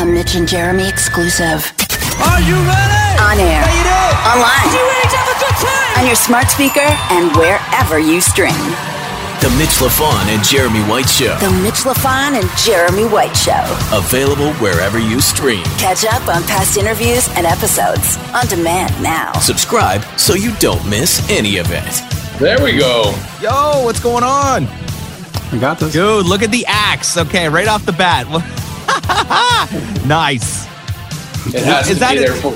A Mitch and Jeremy exclusive. Are you ready? On air. Say it is. Online. You ready to have a good time? On your smart speaker and wherever you stream. The Mitch LaFon and Jeremy White Show. The Mitch LaFon and Jeremy White Show. Available wherever you stream. Catch up on past interviews and episodes on demand now. Subscribe so you don't miss any of it. There we go. Yo, what's going on? We got this. Dude, look at the axe. Okay, right off the bat. nice. It has Is to that be there for.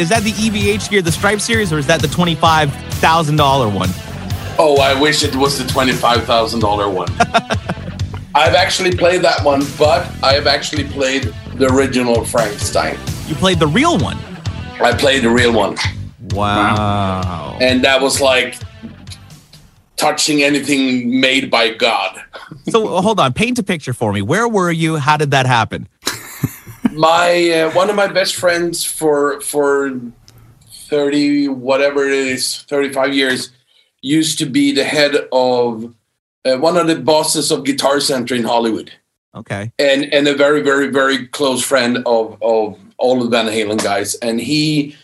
Is that the EVH gear, the Stripe series, or is that the twenty-five thousand dollar one? Oh, I wish it was the twenty-five thousand dollar one. I've actually played that one, but I have actually played the original Frankenstein. You played the real one. I played the real one, Wow. and that was like touching anything made by God. So hold on, paint a picture for me. Where were you? How did that happen? my uh, one of my best friends for for 30 whatever it is 35 years used to be the head of uh, one of the bosses of guitar center in hollywood Okay. and and a very very very close friend of of all of the van halen guys and he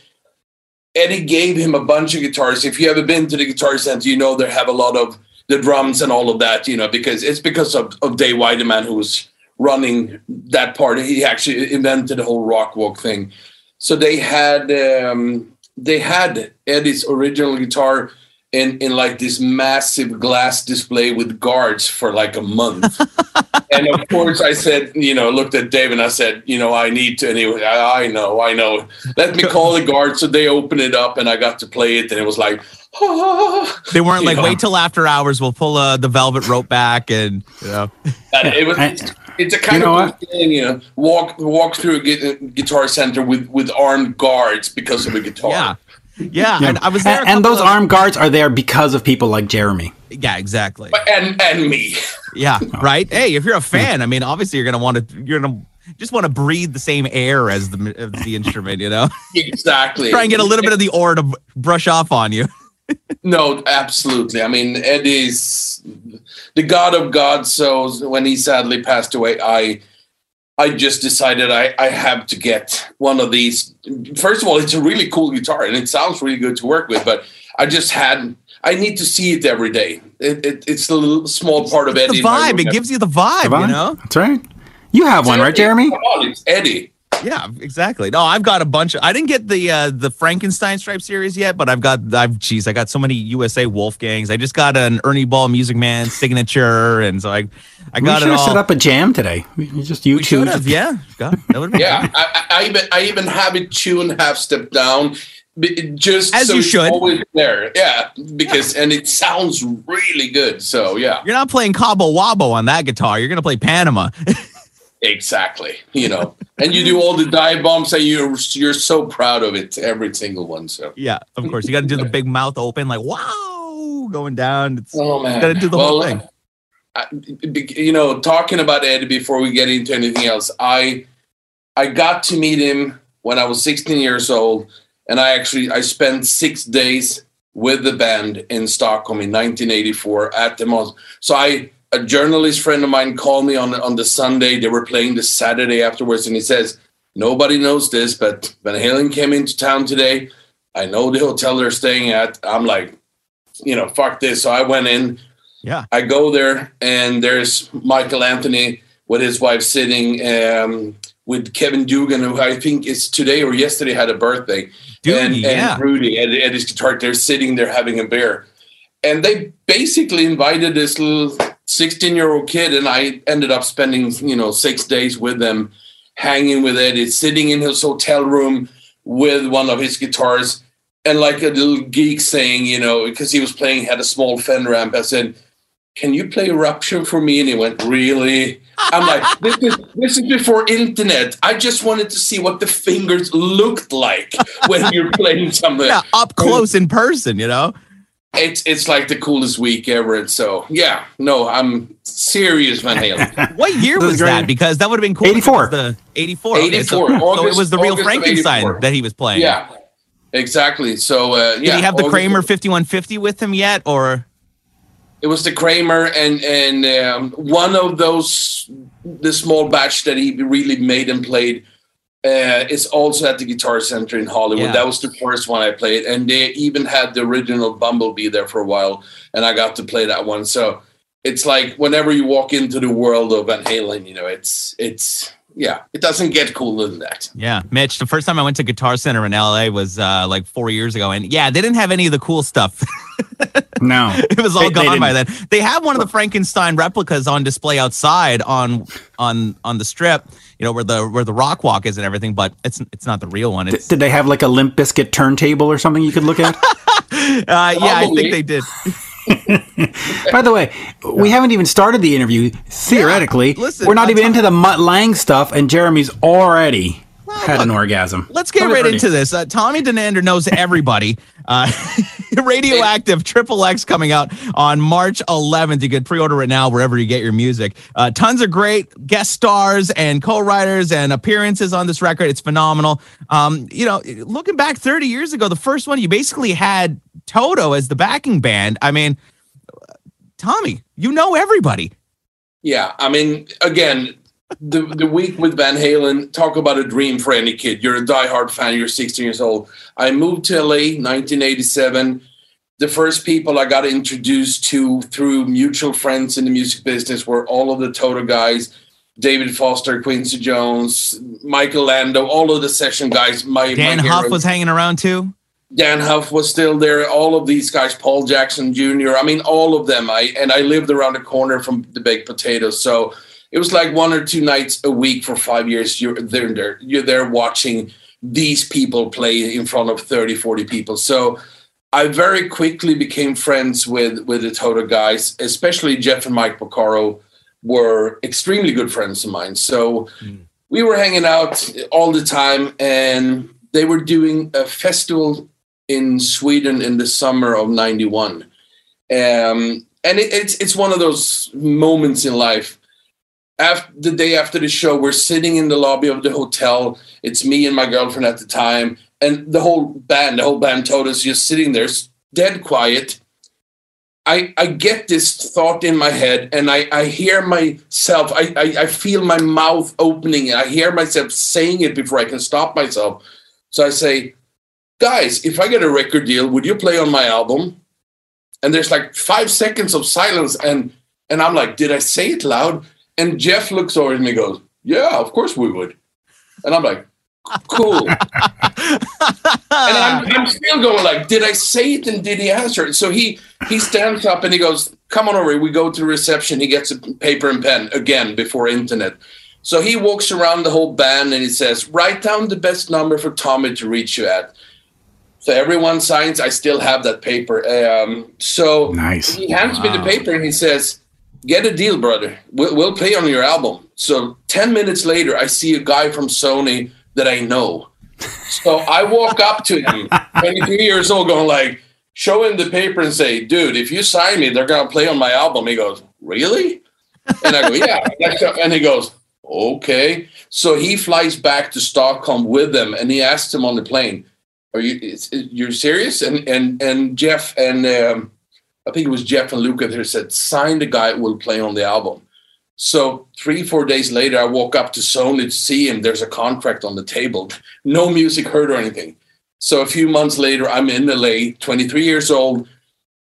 eddie gave him a bunch of guitars if you ever been to the guitar center you know they have a lot of the drums and all of that you know because it's because of, of dave weiderman who was running that part he actually invented the whole rock walk thing so they had um, they had eddie's original guitar in in like this massive glass display with guards for like a month and of course I said, you know, looked at Dave and I said, you know, I need to. He I, I know, I know. Let me call the guards. So they opened it up and I got to play it. And it was like. They weren't like, know. wait till after hours. We'll pull uh, the velvet rope back, and you know. And it was. I- It's a kind You know of what? thing, you know, walk walk through a guitar center with with armed guards because of a guitar. Yeah. Yeah, Yeah. and I was there. and, and those of- armed guards are there because of people like Jeremy. Yeah, exactly. But- and and me. Yeah, right. Hey, if you're a fan, I mean, obviously you're gonna want to. You're gonna just want to breathe the same air as the as the instrument. You know, Exactly. try and get a little bit of the ore to brush off on you. No, absolutely. I mean, Eddie's the god of God. So when he sadly passed away, I I just decided I, I have to get one of these. First of all, it's a really cool guitar and it sounds really good to work with, but I just had I need to see it every day. It, it, it's a little small part of The Eddie. in my vibe. It gives you the vibe. Come on. You know. That's right. You have one, right, Jeremy? Come on, it's Eddie. Yeah, exactly. No, I've got a bunch. Of, I didn't get the uh, the Frankenstein Stripe series yet, but I've got. I've geez, I got so many USA Wolfgangs. I just got an Ernie Ball Music Man signature, and so I I We got should it have all. set up a jam today. We we just you two. should. Yeah, God, that would Yeah, I, I, I even I even have it tuned half step down, just As so you it's should. always there. Yeah, because and it sounds really good. So yeah, You're not playing Cabo Wabo on that guitar. You're gonna play Panama. exactly. You know, and you do all the dive bombs, and you're you're so proud of it, every single one. So yeah, of course. You got to do the big mouth open, like wow, going down. It's, oh man, Gotta do the whole thing. I, you know, talking about Ed before we get into anything else, I I got to meet him when I was 16 years old, and I actually I spent six days with the band in Stockholm in 1984 at the most. So I a journalist friend of mine called me on on the Sunday. They were playing the Saturday afterwards, and he says nobody knows this, but Van Halen came into town today. I know the hotel they're staying at. I'm like, you know, fuck this. So I went in. Yeah. I go there and there's Michael Anthony with his wife sitting um, with Kevin Dugan, who I think is today or yesterday had a birthday. Dude, and, yeah. and Rudy at, at his guitar. They're sitting there having a beer. And they basically invited this little 16 year old kid, and I ended up spending, you know, six days with them, hanging with Eddie, sitting in his hotel room with one of his guitars. And like a little geek saying, you know, because he was playing, had a small Fender amp. I said, can you play Eruption for me? And he went, really? I'm like, this is this is before internet. I just wanted to see what the fingers looked like when you're playing something. Yeah, up close in person, you know? It's it's like the coolest week ever. And so yeah, no, I'm serious Van Halen. What year was that? Because that would have been cool. 84. The 84. Okay, so, 84, so it was the real August Frankenstein that he was playing. yeah, exactly. So uh, Did he have the August- Kramer 5150 with him yet? Or It was the Kramer and and um, one of those the small batch that he really made and played Uh, it's also at the Guitar Center in Hollywood. Yeah. That was the first one I played, and they even had the original Bumblebee there for a while, and I got to play that one. So it's like whenever you walk into the world of Van Halen, you know, it's it's yeah, it doesn't get cooler than that. Yeah, Mitch. The first time I went to Guitar Center in LA was uh, like four years ago, and yeah, they didn't have any of the cool stuff. No. it was all They- they gone by then. They have one of the Frankenstein replicas on display outside on on on the strip. You know where the where the rock walk is and everything, but it's it's not the real one. It's Did they have like a Limp Bizkit turntable or something you could look at? uh, yeah, I think they did. By the way, we haven't even started the interview. Theoretically, listen, we're not even tell- into the Mutt Lange stuff, and Jeremy's already had an orgasm. Let's get right into this. Uh, Tommy Denander knows everybody. Uh, Radioactive Triple X coming out on March 11th. You can pre-order it now wherever you get your music. Uh, tons of great guest stars and co-writers and appearances on this record. It's phenomenal. Um, you know, looking back 30 years ago, the first one you basically had Toto as the backing band. I mean, Tommy, you know everybody. Yeah, I mean, again, the the week with Van Halen, talk about a dream for any kid. You're a diehard fan. You're 16 years old. I moved to LA, 1987. The first people I got introduced to through mutual friends in the music business were all of the Toto guys, David Foster, Quincy Jones, Michael Landau, all of the session guys. My Dann my Huff was hanging around too. Dann Huff was still there. All of these guys, Paul Jackson Jr. I mean, all of them. I and I lived around the corner from the Baked Potatoes, so it was like one or two nights a week for five years. You're there, there you're there watching these people play in front of 30, 40 people. So I very quickly became friends with with the Toto guys, especially Jeff and Mike Porcaro were extremely good friends of mine. So hmm. we were hanging out all the time, and they were doing a festival in Sweden in the summer of '91. Um, and it, it's it's one of those moments in life. After the day after the show, we're sitting in the lobby of the hotel. It's me and my girlfriend at the time, and the whole band, the whole band, Toto's just sitting there, dead quiet. I, I get this thought in my head and I, I hear myself, I, I, I feel my mouth opening and I hear myself saying it before I can stop myself. So I say, guys, if I get a record deal, would you play on my album? And there's like five seconds of silence and and I'm like, did I say it loud? And Jeff looks over at me and goes, Yeah, of course we would. And I'm like, cool. and I'm, I'm still going like, did I say it and did he answer it? So he he stands up and he goes, come on over. We go to reception. He gets a paper and pen again before internet. So he walks around the whole band and he says, write down the best number for Tommy to reach you at. So everyone signs. I still have that paper. Um, so Nice. he hands me the paper and he says, "Get a deal, brother. We'll, we'll play on your album." So ten minutes later, I see a guy from Sony that I know. So I walk up to him, 23 years old, going like, show him the paper and say, "Dude, if you sign me, they're gonna play on my album." He goes, "Really?" And I go, "Yeah." And he goes, "Okay." So he flies back to Stockholm with them, and he asks him on the plane, "Are you you're serious?" And and and Jeff and um, I think it was Jeff and Luca there said, "Sign the guy who will play on the album." So three four days later, I walk up to Sony to see him. There's a contract on the table, no music heard or anything. So a few months later, I'm in LA, 23 years old,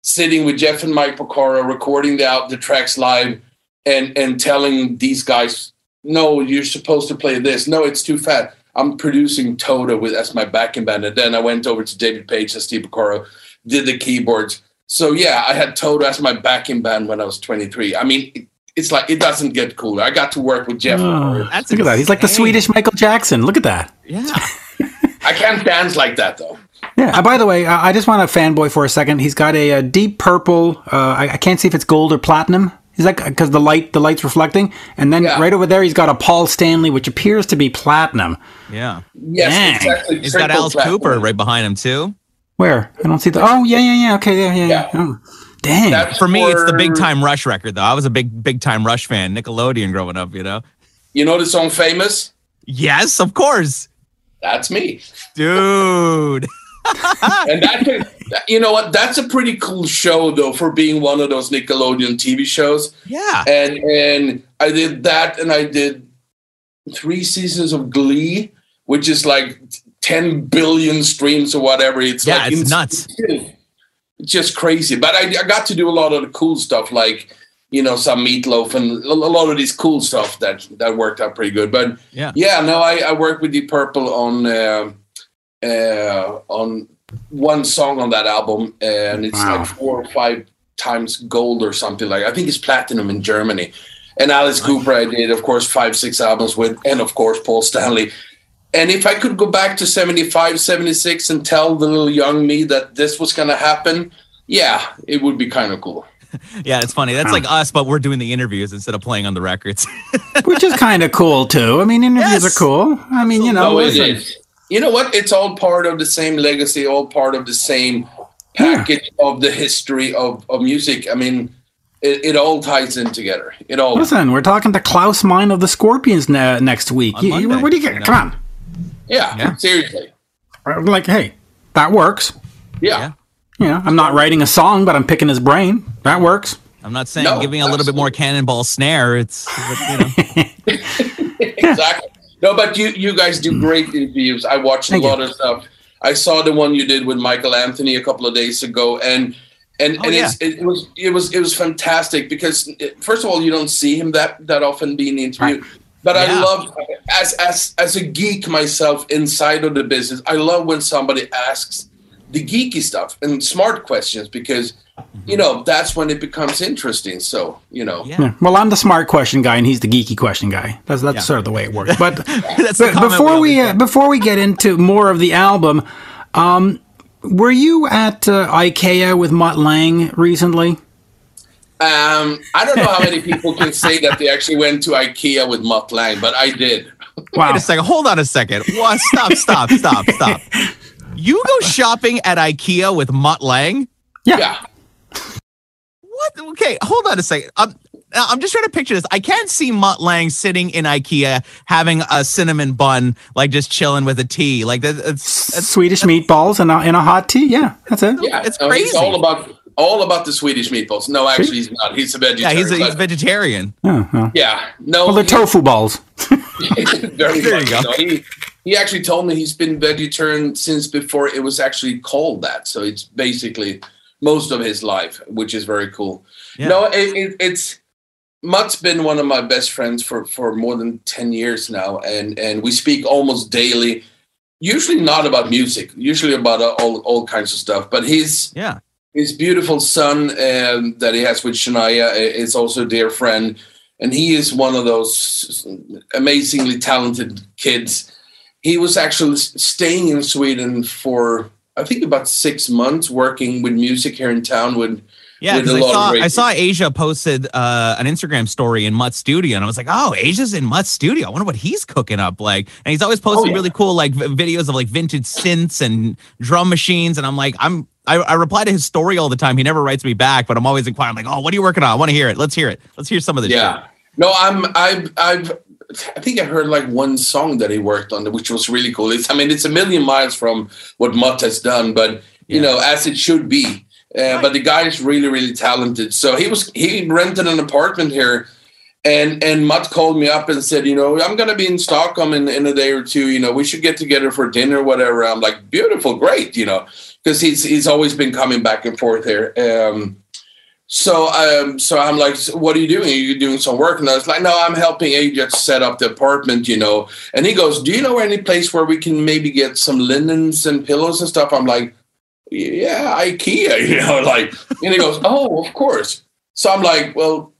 sitting with Jeff and Mike Porcaro, recording the the tracks live, and and telling these guys, "No, you're supposed to play this. No, it's too fat." I'm producing Toto with as my backing band, and then I went over to David Paich and Steve Porcaro, did the keyboards. So yeah, I had Toto as my backing band when I was 23. I mean, it, it's like it doesn't get cooler. I got to work with Jeff. Oh, That's look at that. He's like the. Swedish Michael Jackson. Look at that. Yeah. I can't dance like that though. Yeah. uh, by the way, I I just want to fanboy for a second. He's got a, uh deep purple. Uh, I, I can't see if it's gold or platinum. Is that because the light the light's reflecting? And then Yeah. right over there, he's got a Paul Stanley, which appears to be platinum. Yeah. Yes, Dang. exactly. He's got Alice platinum. Cooper right behind him too. Where I don't see the. Oh yeah, yeah, yeah. Okay, yeah, yeah, yeah. Yeah. Oh, dang. That's For me, it's the Big Time Rush record, though. I was a big Big Time Rush fan, Nickelodeon growing up. You know. You know the song "Famous"? Yes, of course, That's me. dude. and that's a, you know what? That's a pretty cool show though for being one of those Nickelodeon TV shows. Yeah. And and I did that, and I did three seasons of Glee, which is like 10 billion streams or whatever. It's Yeah, like it's nuts. It's just crazy. But I, I got to do a lot of the cool stuff, like you know some meatloaf and a lot of these cool stuff that that worked out pretty good. But Yeah. yeah, no, I, I worked with Deep Purple on uh, uh, on one song on that album, and it's Wow. like four or five times gold or something like. I think it's platinum in Germany. And Alice Cooper, I did, of course, five, six albums with, and of course, Paul Stanley. And if I could go back to 75, 76 and tell the little young me that this was going to happen, yeah, it would be kind of cool. Yeah, it's funny. That's like us, but we're doing the interviews instead of playing on the records. Which is kind of cool too. I mean, interviews Yes. are cool. I mean, you know, No, it listen. Is. You know what? It's all part of the same legacy, all part of the same package of the history of, of music. I mean, it, it all ties in together. It all. Listen, we're talking to Klaus Meine of the Scorpions ne- next week. On You- you- what do you get? you know. Come Yeah, Yeah. seriously. on. Like, hey, that works. Yeah. Yeah. You know, I'm not writing a song, but I'm picking his brain. That works. I'm not saying No, giving a little bit more cannonball snare. It's you know, exactly. No, but you you guys do great interviews. I watched Thank a you. lot of stuff. I saw the one you did with Michael Anthony a couple of days ago, and and Oh, and yeah. it's, it was it was it was fantastic because it, first of all, you don't see him that that often being interviewed. But I love as as as a geek myself inside of the business. I love when somebody asks the geeky stuff and smart questions because you know that's when it becomes interesting. So you know, yeah. Yeah. Well, I'm the smart question guy, and he's the geeky question guy. That's that's Yeah. sort of the way it works. But That's But before we always uh, before we get into more of the album, um, were you at uh, IKEA with Mutt Lange recently? Um, I don't know how many people can say that they actually went to IKEA with Mutt Lange, but I did. Wow. Wait a second. Hold on a second. What? Stop, stop, stop, stop. You go shopping at IKEA with Mutt Lange? Yeah. Yeah. What? Okay, hold on a second. I'm, I'm just trying to picture this. I can't see Mutt Lange sitting in IKEA having a cinnamon bun, like just chilling with a tea. Like that, it's, it's Swedish meatballs and a, and a hot tea. Yeah, that's it. Yeah. It's no, He's crazy. all about all about the Swedish meatballs. No, actually he's not. He's a yeah, vegetarian. he's a, he's a vegetarian. Oh, well. yeah. No Well, they're tofu balls. There you go. so. He, he actually told me he's been vegetarian since before it was actually called that. So it's basically most of his life, which is very cool. Yeah. No, it, it, it's Mutt's been one of my best friends for, for more than 10 years now. And, and we speak almost daily, usually not about music, usually about all, all kinds of stuff. But his, Yeah. his beautiful son um, that he has with Shania uh, is also a dear friend, and he is one of those amazingly talented kids. He was actually staying in Sweden for I think about six months, working with music here in town. With Yeah, with I lot saw I saw Asia posted uh, an Instagram story in Mutt's studio, and I was like, "Oh, Asia's in Mutt's studio. I wonder what he's cooking up." Like, and he's always posting Oh, yeah. really cool like v- videos of like vintage synths and drum machines. And I'm like, I'm I, I reply to his story all the time. He never writes me back, but I'm always inquiring, like, "Oh, what are you working on? I want to hear it. Let's hear it. Let's hear some of the yeah. No, I'm I've I've I think I heard like one song that he worked on, which was really cool. It's I mean it's a million miles from what Mutt has done, but you Yeah. know as it should be. Uh, But the guy is really really talented. So he was he rented an apartment here. And and Mutt called me up and said, you know, I'm gonna be in Stockholm in, in a day or two. You know, we should get together for dinner, whatever. I'm like, beautiful, great, you know, because he's he's always been coming back and forth here. Um, so um, so I'm like, what are you doing? Are you doing some work? And I was like, no, I'm helping AJ set up the apartment, you know. And he goes, do you know any place where we can maybe get some linens and pillows and stuff? I'm like, yeah, IKEA, you know, like. And he goes, oh, of course. So I'm like, well,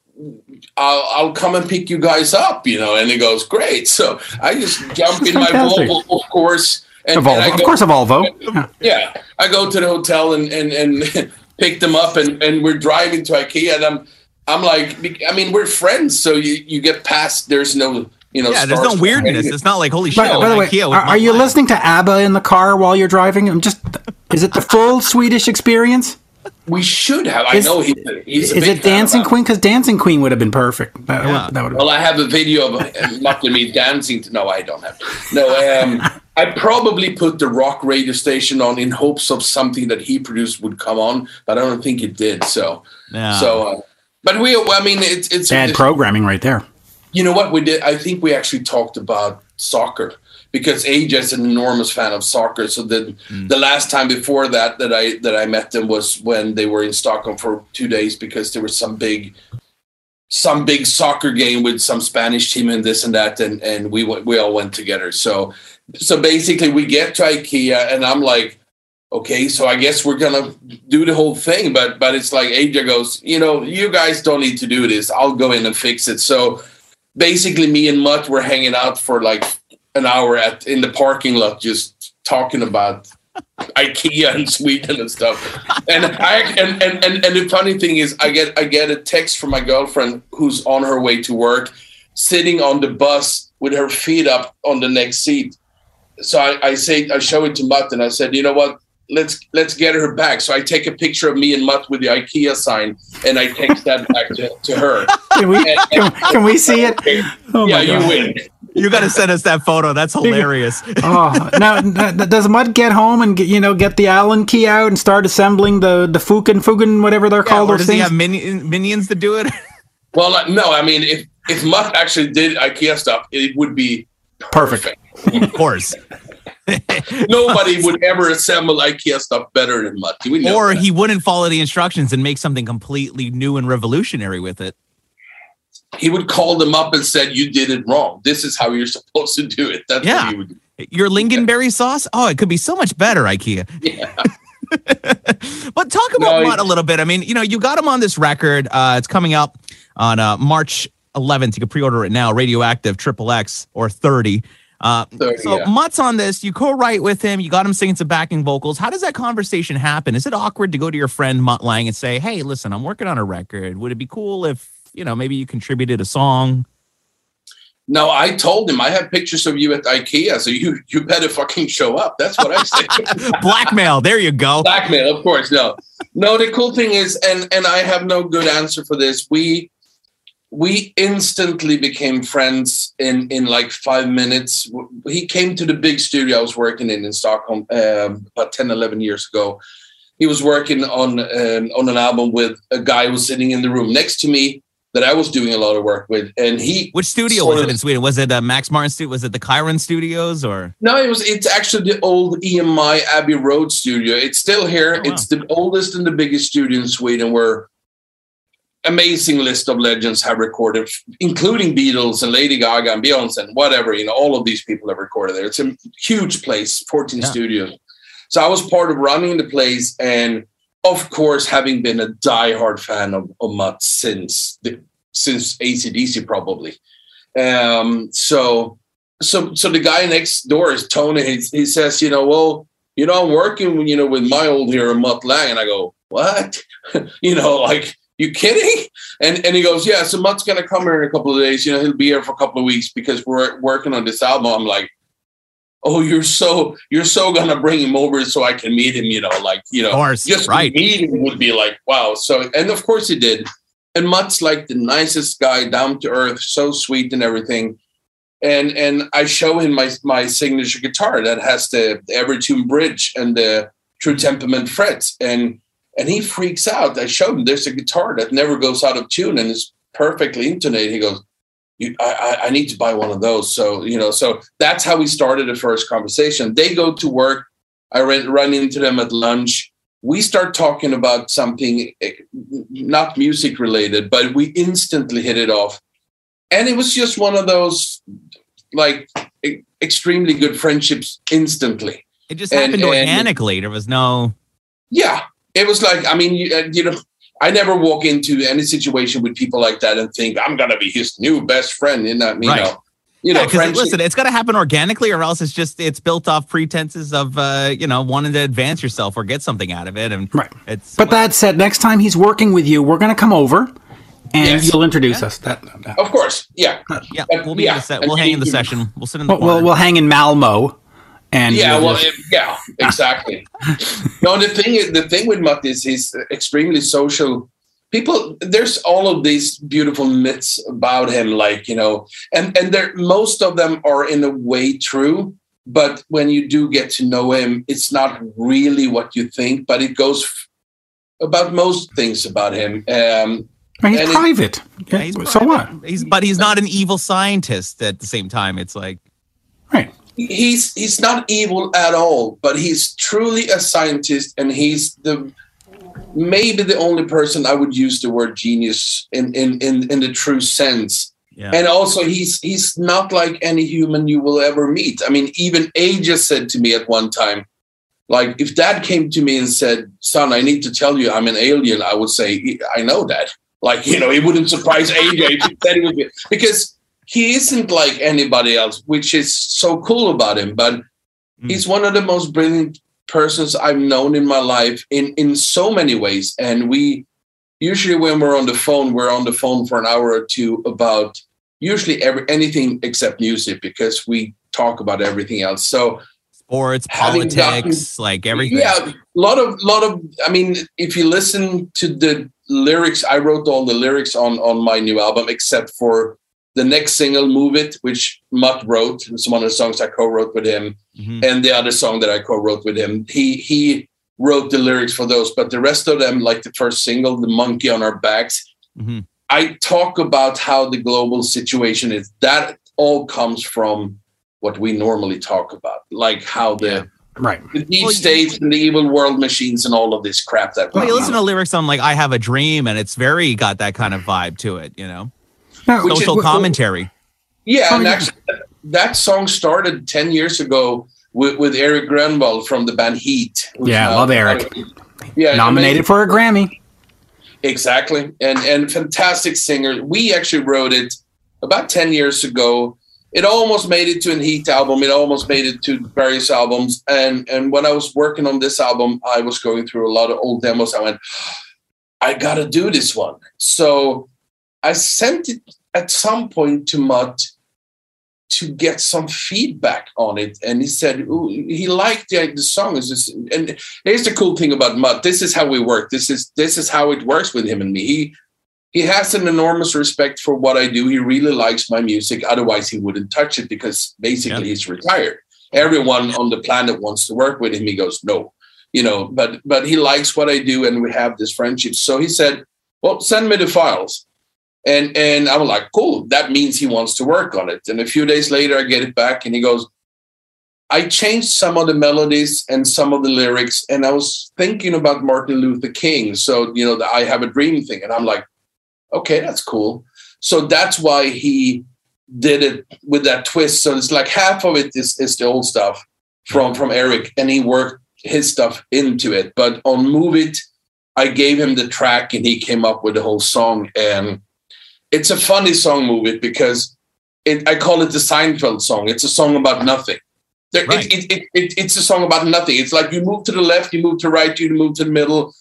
I'll, I'll come and pick you guys up, you know. And he goes, great. So I just jump in my Volvo, of course. And, and Volvo, of course, a Volvo. Yeah. yeah, I go to the hotel and and and pick them up, and and we're driving to IKEA, and I'm I'm like, I mean, we're friends, so you you get past. There's no you know. Yeah, there's no weirdness. It's not like holy shit. By, by the way, IKEA are, are you Lang. listening to ABBA in the car while you're driving? I'm just. Is it the full Swedish experience? We should have. I know he, he's. a Is big it Dancing that. Queen? Because Dancing Queen would have been perfect. That, Yeah. would, that would have Well, I have a video of uh, Mutt me dancing. To, no, I don't have. No, um, I probably put the rock radio station on in hopes of something that he produced would come on, but I don't think it did. So, Yeah. so, uh, but we. I mean, it's it's bad it's- programming right there. You know what we did? I think we actually talked about soccer because AJ is an enormous fan of soccer. So the mm. the last time before that that I that I met them was when they were in Stockholm for two days because there was some big some big soccer game with some Spanish team and this and that, and and we went, we all went together. So so basically, we get to IKEA, and I'm like, okay, so I guess we're gonna do the whole thing, but but it's like AJ goes, you know, you guys don't need to do this. I'll go in and fix it. So basically, me and Mutt were hanging out for like an hour at in the parking lot, just talking about IKEA and Sweden and stuff. And I and, and and and the funny thing is, I get I get a text from my girlfriend who's on her way to work, sitting on the bus with her feet up on the next seat. So I, I say I show it to Mutt and I said, you know what? Let's let's get her back. So I take a picture of me and Mutt with the IKEA sign and I text that back to, to her. Can we can, can we see it? Oh yeah, my you win. You got to send us that photo. That's hilarious. Oh, now n- does Mutt get home and get, you know get the Allen key out and start assembling the the Fukin Fugen whatever they're Yeah, called or those does he have minion, minions to do it? Well, like, no, I mean, if if Mutt actually did IKEA stuff, it would be Perfect. of course. Nobody would ever assemble IKEA stuff better than Mutt. Or that. he wouldn't follow the instructions and make something completely new and revolutionary with it. He would call them up and said, "You did it wrong. This is how you're supposed to do it." That's Yeah. what he would do. Your lingonberry sauce? Oh, it could be so much better, IKEA. Yeah. But talk about No, Mutt a little bit. I mean, you know, you got him on this record. Uh, it's coming out on uh, March 11th. You can pre-order it now. Radioactive Triple X or 30. Uh, 30, so yeah. Mutt's on this. You co-write with him. You got him singing some backing vocals. How does that conversation happen? Is it awkward to go to your friend Mutt Lange and say, "Hey, listen, I'm working on a record. Would it be cool if you know maybe you contributed a song?" No, I told him I have pictures of you at IKEA, so you you better fucking show up. That's what I said. Blackmail. There you go. Blackmail, of course. No, no. The cool thing is, and and I have no good answer for this. We we instantly became friends in in like five minutes. He came to the big studio I was working in in Stockholm um, about 10, 11 years ago. He was working on um, on an album with a guy who was sitting in the room next to me that I was doing a lot of work with, and he Which studio was of- it in Sweden? Was it uh, Max Martin studio? Was it the Cheiron Studios or? No, it was. It's actually the old EMI Abbey Road studio. It's still here. Oh, wow. It's the oldest and the biggest studio in Sweden, where amazing list of legends have recorded, including Beatles and Lady Gaga and Beyonce and whatever. You know, all of these people have recorded there. It's a huge place, 14 Yeah. studios. So I was part of running the place, and of course, having been a diehard fan of, of Mutt since the, since AC/DC probably. Um, so so so the guy next door is Tony. He, he says, you know, well, you know, I'm working, you know, with my old hero Mutt Lange, and I go, what? you know, like you kidding? And and he goes, yeah. So Mutt's gonna come here in a couple of days. You know, he'll be here for a couple of weeks because we're working on this album. I'm like, oh, you're so you're so gonna bring him over so I can meet him. You know, like you know, Of course, just right. meeting would be like, wow. So and of course he did. And Mutt's like the nicest guy, down to earth, so sweet and everything and and I show him my my signature guitar that has the Evertune bridge and the True Temperament frets, and and he freaks out. I showed him there's a guitar that never goes out of tune and is perfectly intonated. He goes, you, I, I I need to buy one of those. So you know, so that's how we started the first conversation. They go to work. I run, run into them at lunch. We start talking about something eh, not music related, but we instantly hit it off and it was just one of those like extremely good friendships instantly It just happened and- organically. There was no. yeah it was like i mean you, uh, you know i never walk into any situation with people like that and think i'm gonna be his new best friend you know you Right. know you know Yeah, because friendship- listen, it's got to happen organically, or else it's just it's built off pretenses of uh, you know wanting to advance yourself or get something out of it, and Right. It's But that said, next time he's working with you, we're going to come over and Yes. you'll introduce us. That, that- of course yeah yeah, we'll be in the set. We'll hang in the session. We'll sit in the we'll, we'll, we'll hang in Malmo. And yeah well it- yeah exactly no the thing is the thing with mutt is he's extremely social people there's all of these beautiful myths about him like you know and and there most of them are in a way true but when you do get to know him it's not really what you think but it goes f- about most things about him um I he's and it- private. Yeah, he's so private. what? He's but he's not an evil scientist at the same time. It's like Right. He's he's not evil at all, but he's truly a scientist, and he's the maybe the only person I would use the word genius in in in, in the true sense. Yeah. And also, he's he's not like any human you will ever meet. I mean, even A said to me at one time, like if Dad came to me and said, "Son, I need to tell you, I'm an alien," I would say, "I know that." Like you know, it wouldn't surprise AJ if he said he would be because he isn't like anybody else, which is so cool about him. But Mm. he's one of the most brilliant persons I've known in my life in in so many ways. And we usually when we're on the phone, we're on the phone for an hour or two about usually every anything except music because we talk about everything else. So Sports, politics, like everything. yeah, a lot of lot of. I mean, if you listen to the lyrics, I wrote all the lyrics on on my new album, except for the next single, "Move It," which Mutt wrote. It's one of the songs I co-wrote with him, Mhm. and the other song that I co-wrote with him. He he wrote the lyrics for those, but the rest of them, like the first single, "The Monkey on Our Backs," Mhm. I talk about how the global situation is. That all comes from what we normally talk about, like how the Right. the deep Well, states and the evil world machines and all of this crap that Well, you listen to lyrics on like "I Have a Dream" and it's very got that kind of vibe to it. You know, Now, Which is- social commentary. yeah Oh, and yeah. actually that song started 10 years ago with, with Erik Grönwall from the band heat Yeah, now- love Erik. yeah nominated for a Grammy. exactly and and fantastic singer we actually wrote it about 10 years ago it almost made it to an heat album it almost made it to various albums and and when i was working on this album i was going through a lot of old demos i went i gotta do this one so i sent it at some point to mutt to get some feedback on it and he said he liked the, the song this and here's the cool thing about mutt this is how we work this is this is how it works with him and me he he has an enormous respect for what I do. He really likes my music. Otherwise, he wouldn't touch it because basically Yeah. he's retired. Everyone on the planet wants to work with him. He goes, no, you know, but but he likes what I do, and we have this friendship. So he said, well, send me the files. And and I was like, cool. That means he wants to work on it. And a few days later, I get it back, and he goes, I changed some of the melodies and some of the lyrics, and I was thinking about Martin Luther King. So you know, the I Have a Dream thing, and I'm like okay, that's cool. So that's why he did it with that twist. So it's like half of it is, is the old stuff from from Erik, and he worked his stuff into it. But on Move It, I gave him the track, and he came up with the whole song. And it's a funny song, Move It, because it, I call it the Seinfeld song. It's a song about nothing. There, Right. it, it, it, it, it's a song about nothing. It's like you move to the left, you move to the right, you move to the middle,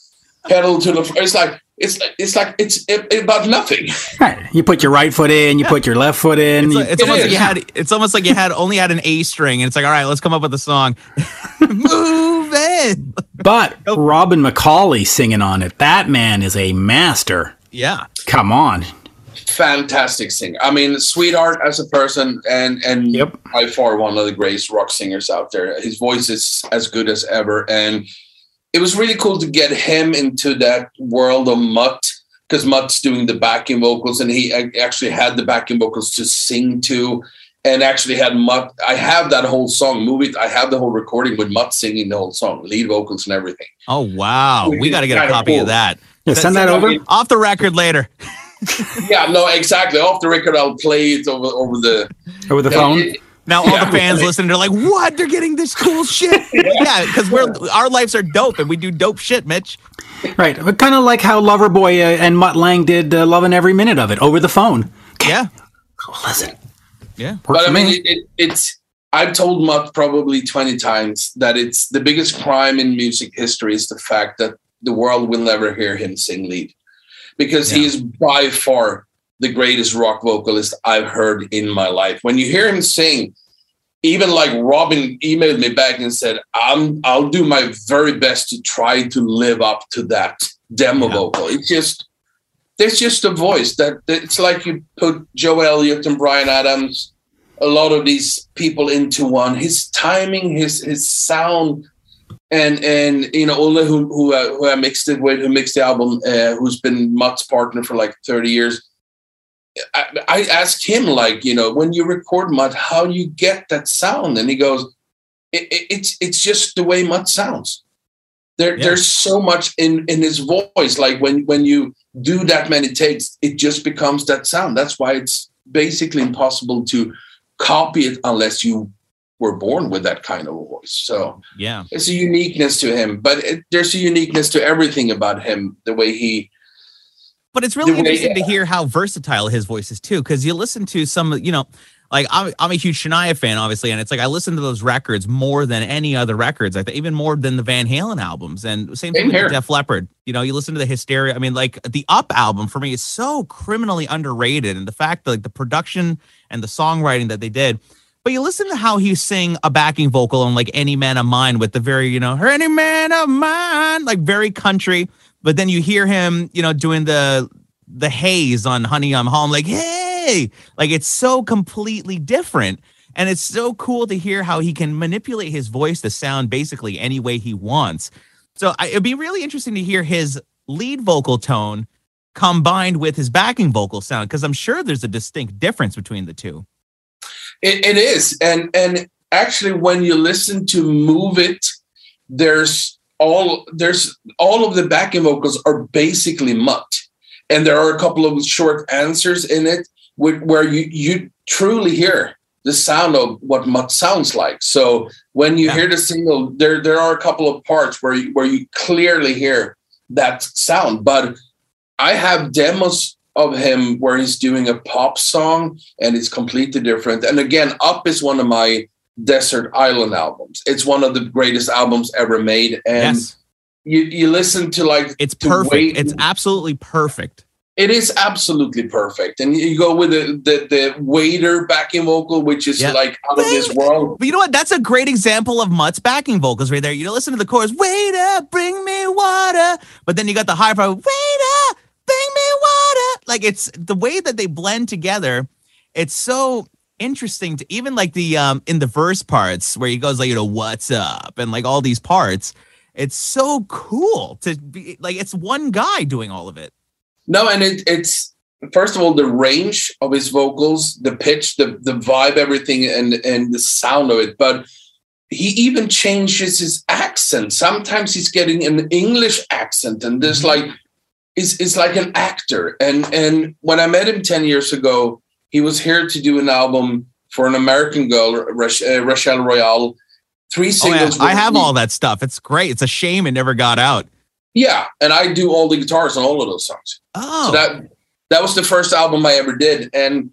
pedal to the. fr- It's like it's like it's like it's it, about nothing. Right. You put your right foot in, you put your left foot in. It's, you- like- it's It almost like you had. It's almost like you had only had an A string, and it's like, all right, let's come up with a song. Move it. but Robin McAuley singing on it. That man is a master. Yeah. Come on. Fantastic singer. I mean, sweetheart as a person, and and Yep. by far one of the greatest rock singers out there. His voice is as good as ever, and it was really cool to get him into that world of Mutt because Mutt's doing the backing vocals, and he actually had the backing vocals to sing to, and actually had Mutt. I have that whole song, movie. I have the whole recording with Mutt singing the whole song, lead vocals and everything. Oh wow, we got to get a copy cool. of that. Yeah, send that over. Off the record later. yeah, no, exactly. Off the record, I'll play it over over the Over the Yeah, phone. it- Now all Yeah. the fans listening, they're like, "What? They're getting this cool shit." yeah, because we're our lives are dope, and we do dope shit, Mitch. Right. But kind of like how Loverboy uh, and Mutt Lange did uh, Loving Every Minute of It over the phone. Yeah, Listen. yeah. Works but I mean, me. it, it, it's. I've told Mutt probably twenty times that it's the biggest crime in music history is the fact that the world will never hear him sing lead, because he Yeah. is by far the greatest rock vocalist I've heard in my life. When you hear him sing, even like Robin emailed me back and said, "I'm I'll do my very best to try to live up to that demo Yeah. vocal." It's just there's just a voice that, that it's like you put Joe Elliott and Bryan Adams, a lot of these people into one. His timing, his his sound, and and you know Olle who who, uh, who I mixed it with, who mixed the album, uh, who's been Mutt's partner for like thirty years. I, I asked him, like, you know, when you record Mutt, how do you get that sound? And he goes, it, it, it's it's just the way Mutt sounds. There, Yeah. there's so much in in his voice. Like when when you do that many takes, it just becomes that sound. That's why it's basically impossible to copy it unless you were born with that kind of voice. So Yeah. it's a uniqueness to him, but it, there's a uniqueness to everything about him. The way he, But it's really The way- interesting to hear how versatile his voice is too, because you listen to some, you know, like I'm, I'm a huge Shania fan, obviously, and it's like I listen to those records more than any other records. I think even more than the Van Halen albums, and same thing with Def Leppard. You know, you listen to the Hysteria. I mean, like the Up album for me is so criminally underrated, and the fact that like the production and the songwriting that they did. But you listen to how he sing a backing vocal on like Any Man of Mine with the very, you know, Any Man of Mine, like very country. But then you hear him, you know, doing the the haze on Honey I'm Home, like, hey, like it's so completely different. And it's so cool to hear how he can manipulate his voice to sound basically any way he wants. So I, it'd be really interesting to hear his lead vocal tone combined with his backing vocal sound, because I'm sure there's a distinct difference between the two. It, it is, and and actually, when you listen to "Move It," there's all there's all of the backing vocals are basically Mutt, and there are a couple of short answers in it with, where you you truly hear the sound of what Mutt sounds like. So when you Yeah. hear the single, there there are a couple of parts where you, where you clearly hear that sound. But I have demos of him where he's doing a pop song and it's completely different. And again, Up is one of my Desert Island albums. It's one of the greatest albums ever made. And yes, you, you listen to like it's to perfect. wait- It's absolutely perfect. it is absolutely perfect. And you go with the the, the waiter backing vocal, which is Yeah. like out of this world. But you know what? That's a great example of Mutt's backing vocals right there. You listen to the chorus, waiter, bring me water. But then you got the high part, waiter, bring me water. Like it's the way that they blend together. It's so interesting to even like the um in the verse parts where he goes like, you know, what's up? And like all these parts. It's so cool to be like it's one guy doing all of it. No, and it, it's first of all the range of his vocals, the pitch, the the vibe, everything, and and the sound of it. But he even changes his accent. Sometimes he's getting an English accent, and there's like is is like an actor. And and when I met him ten years ago, he was here to do an album for an American girl, Rach- uh, Rachelle Royale. Three Oh, singles. I with have all that stuff. It's great. It's a shame it never got out. Yeah, and I do all the guitars on all of those songs. Oh, So that that was the first album I ever did, and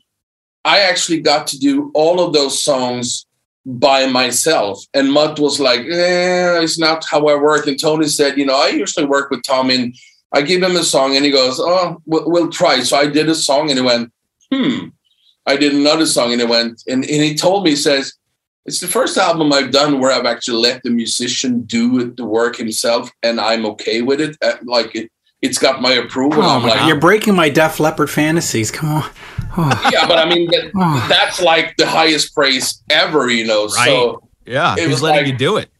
I actually got to do all of those songs by myself. And Mutt was like, eh, "It's not how I work." And Tony said, "You know, I usually work with Tom, and I give him a song, and he goes, "Oh, we'll, we'll try." So I did a song, and he went, "Hmm." I did another song, and he went, and, and he told me, he says. It's the first album I've done where I've actually let the musician do the work himself, and I'm okay with it. Uh, Like it, it's got my approval. Oh I'm my like, you're breaking my Def Leppard fantasies. Come on. Oh. yeah, but I mean that, Oh. that's like the highest praise ever, you know. So yeah. it Who's was letting like- you do it?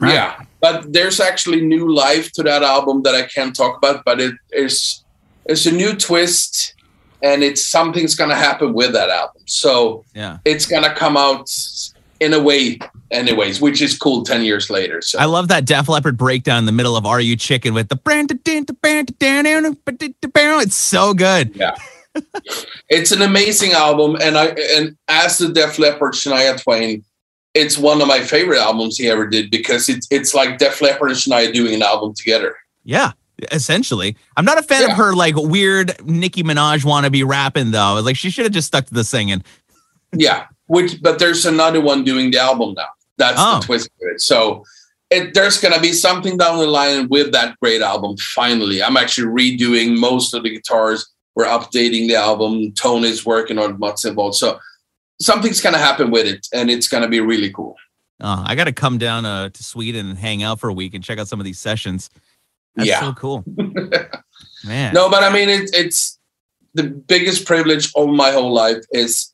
Right. yeah, but there's actually new life to that album that I can't talk about. But it is it's a new twist, and it's something's gonna happen with that album. So Yeah. it's gonna come out in a way, anyways, which is cool. Ten years later, so I love that Def Leppard breakdown in the middle of Are You Chicken with the it's so good. Yeah. it's an amazing album, and I and as the Def Leppard Shania Twain, it's one of my favorite albums he ever did because it's it's like Def Leppard and Shania doing an album together. Yeah, essentially. I'm not a fan Yeah. of her like weird Nicki Minaj wannabe rapping though. Like she should have just stuck to the singing. Yeah, which but there's another one doing the album now. That's Oh. the twist to it. So it, there's gonna be something down the line with that great album. Finally, I'm actually redoing most of the guitars. We're updating the album. Tony's working on what's involved. So something's gonna happen with it, and it's gonna be really cool. Uh, I got to come down uh, to Sweden and hang out for a week and check out some of these sessions. That's Yeah. so cool. Man. No, but I mean, it, it's the biggest privilege of my whole life is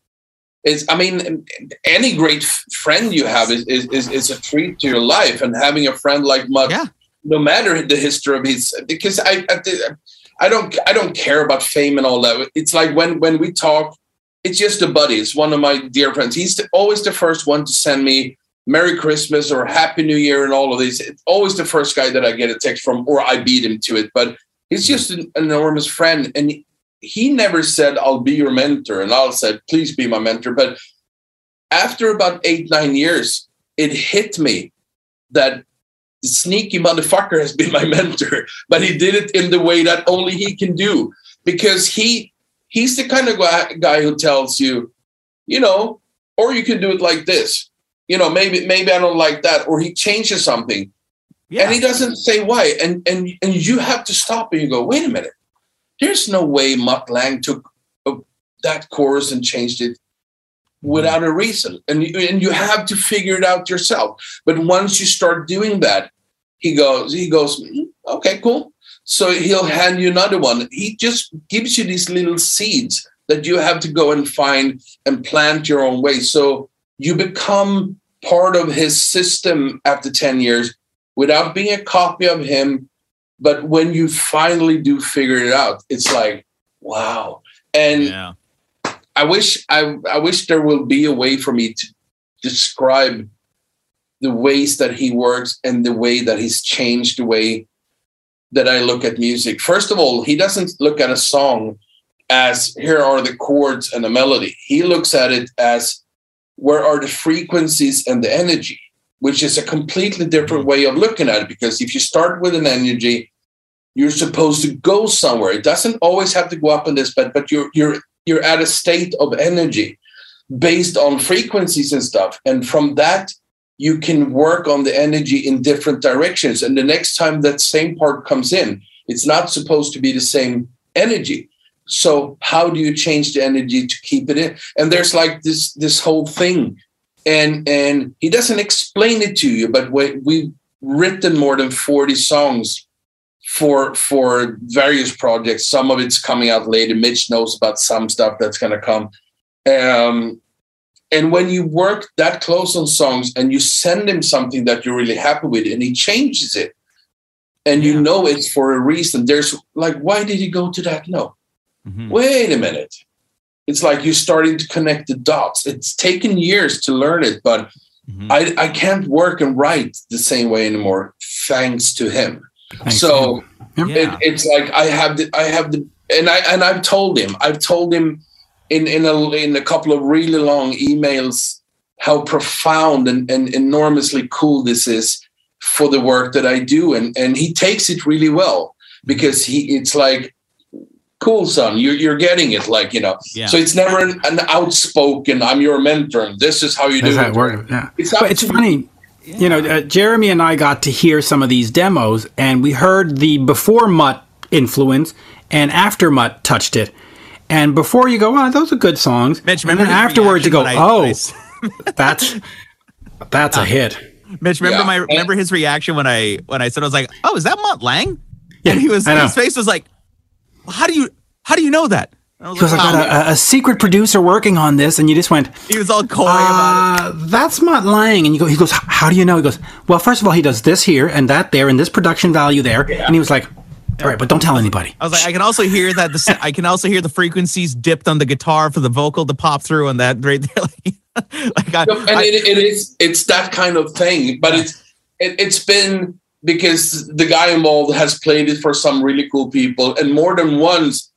is I mean, any great friend you have is, is is is a treat to your life, and having a friend like Mutt, Yeah. no matter the history of his, because I I, I don't I don't care about fame and all that. It's like when when we talk, it's just a buddy. It's one of my dear friends. He's always the first one to send me Merry Christmas or Happy New Year and all of these. It's always the first guy that I get a text from, or I beat him to it. But he's just an, an enormous friend, and he never said, "I'll be your mentor," and I said, "Please be my mentor." But after about eight nine years, it hit me that the sneaky motherfucker has been my mentor, but he did it in the way that only he can do because he he's the kind of guy, who tells you, you know, or you can do it like this. You know, maybe maybe I don't like that, or he changes something, Yeah. and he doesn't say why, and and and you have to stop and you go, wait a minute, there's no way Mutt Lange took uh, that chorus and changed it without a reason, and you, and you have to figure it out yourself. But once you start doing that, he goes, he goes, "Mm, okay, cool. So he'll hand you another one. He just gives you these little seeds that you have to go and find and plant your own way. So you become part of his system after 10 years without being a copy of him. But when you finally do figure it out, it's like, wow. And yeah. I wish I, I wish there will be a way for me to describe the ways that he works and the way that he's changed the way that I look at music. First of all, he doesn't look at a song as here are the chords and the melody. He looks at it as where are the frequencies and the energy, which is a completely different way of looking at it. Because if you start with an energy, you're supposed to go somewhere. It doesn't always have to go up in this, but but you're you're you're at a state of energy based on frequencies and stuff. And from that, you can work on the energy in different directions. And the next time that same part comes in, it's not supposed to be the same energy. So how do you change the energy to keep it in? And there's like this this whole thing, and and he doesn't explain it to you, but we, we've written more than forty songs for for various projects. Some of it's coming out later. Mitch knows about some stuff that's going to come. Um, and when you work that close on songs and you send him something that you're really happy with, and he changes it, and you know it's for a reason. There's like, why did he go to that note? Mhm. Wait a minute. It's like you're starting to connect the dots. It's taken years to learn it, but Mhm. I, I can't work and write the same way anymore, thanks to him. Thanks. So Yep. it, it's like I have the I have the and I and I've told him I've told him in in a in a couple of really long emails how profound and, and enormously cool this is for the work that I do and and he takes it really well because he it's like cool son you're you're getting it like you know Yeah. so it's never an, an outspoken I'm your mentor and this is how you That's do how it it. Yeah. It's but it's absolutely- funny. You know, uh, Jeremy and I got to hear some of these demos, and we heard the before Mutt influence and after Mutt touched it. And before you go, oh, those are good songs. Mitch, and remember then afterwards you go, I- oh, when I s- that's that's a hit. Mitch, remember Yeah. my remember his reaction when I when I said I was like, "Oh, is that Mutt Lange?" Yeah, and he was his face was like, "How do you how do you know that?" I was Because I got a, a secret producer working on this, and you just went, he was all coy about uh, that's Mutt Lange. And you go, he goes, how do you know? He goes, well, first of all, he does this here and that there and this production value there. And he was like, all right, but don't tell anybody. I was like, I can also hear that the s- I can also hear the frequencies dipped on the guitar for the vocal to pop through, and that right there, like, like I, and I- it, it is it's that kind of thing but it's it, it's been because the guy involved has played it for some really cool people and more than once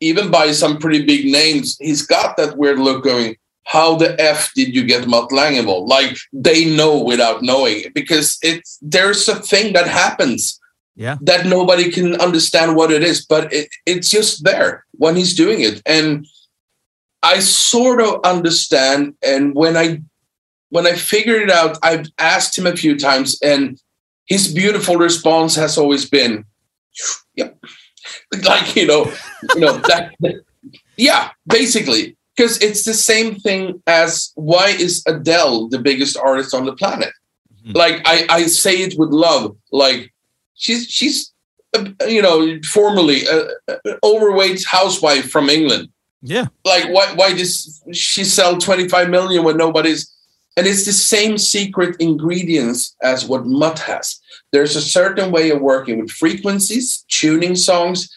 even by some pretty big names he's got that weird look going how the f did you get Mutt Lange involved? Like they know without knowing because it's there's a thing that happens yeah, that nobody can understand what it is, but it, it's just there when he's doing it. And I sort of understand. And when I when I figured it out, I've asked him a few times, and his beautiful response has always been, "Yep," like you know, you know that, that- yeah, basically, because it's the same thing as why is Adele the biggest artist on the planet? Mhm. Like I, I say it with love, like she's she's uh, you know formerly a, a overweight housewife from England. yeah, Like why why does she sell 25 million when nobody's and it's the same secret ingredients as what Mutt has. There's a certain way of working with frequencies, tuning songs,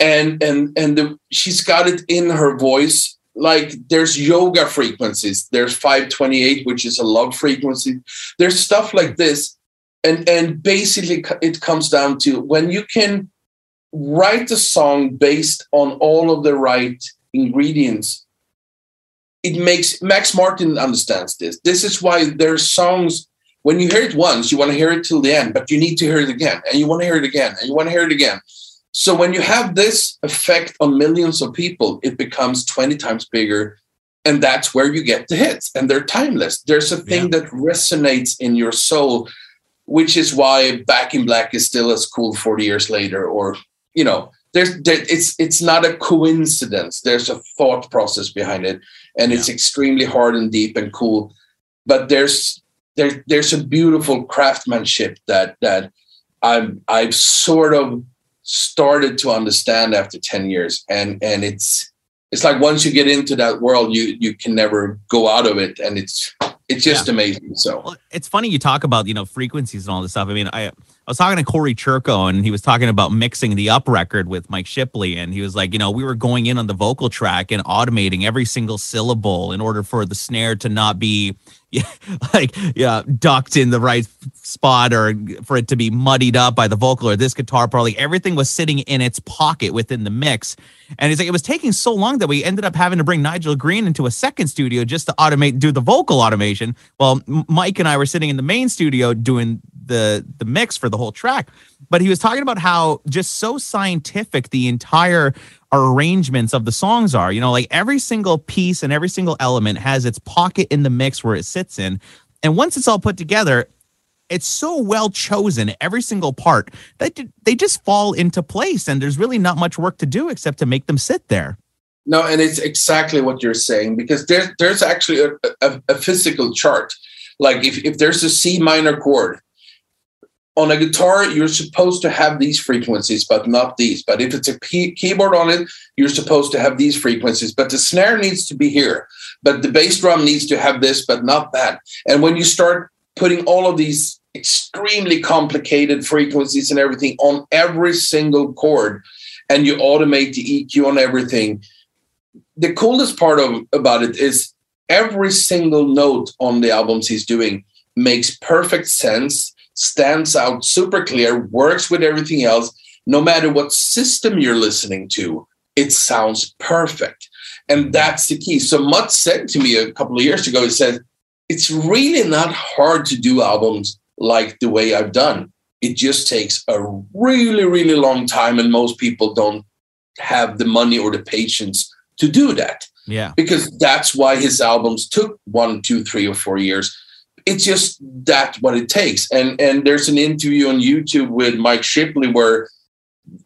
and and and the, she's got it in her voice like there's yoga frequencies there's 528 which is a love frequency there's stuff like this and and basically it comes down to when you can write a song based on all of the right ingredients it makes max martin understands this this is why there's songs when you hear it once you want to hear it till the end but you need to hear it again and you want to hear it again and you want to hear it again so when you have this effect on millions of people, it becomes 20 times bigger. And that's where you get the hits. And they're timeless. There's a thing yeah. that resonates in your soul, which is why Back in Black is still as cool 40 years later. Or, you know, there's there, it's it's not a coincidence. There's a thought process behind it. And yeah. it's extremely hard and deep and cool. But there's there, there's a beautiful craftsmanship that that I've I've sort of started to understand after 10 years and and it's it's like once you get into that world you you can never go out of it and it's it's just yeah. amazing so well, it's funny you talk about you know frequencies and all this stuff i mean i I was talking to Corey Churko and he was talking about mixing the up record with Mike Shipley. And he was like, you know, we were going in on the vocal track and automating every single syllable in order for the snare to not be like yeah ducked in the right spot or for it to be muddied up by the vocal or this guitar like everything was sitting in its pocket within the mix. And he's like it was taking so long that we ended up having to bring nigel green into a second studio just to automate do the vocal automation while mike and i were sitting in the main studio doing the the mix for the whole track. But he was talking about how just so scientific the entire arrangements of the songs are. You know like every single piece and every single element has its pocket in the mix where it sits in. And once it's all put together it's so well chosen every single part that they just fall into place and there's really not much work to do except to make them sit there. No and it's exactly what you're saying because there's there's actually a, a, a physical chart. Like if, if there's a c minor chord on a guitar, you're supposed to have these frequencies, but not these. But if it's a key- keyboard on it, you're supposed to have these frequencies. But the snare needs to be here. But the bass drum needs to have this, but not that. And when you start putting all of these extremely complicated frequencies and everything on every single chord, and you automate the EQ on everything, the coolest part of about it is every single note on the albums he's doing makes perfect sense stands out super clear, works with everything else. No matter what system you're listening to, it sounds perfect. And mm-hmm. that's the key. So Mutt said to me a couple of years ago, he said, it's really not hard to do albums like the way I've done. It just takes a really, really long time, and most people don't have the money or the patience to do that. Yeah. Because that's why his albums took one, two, three, or four years it's just that what it takes. And and there's an interview on YouTube with Mike Shipley where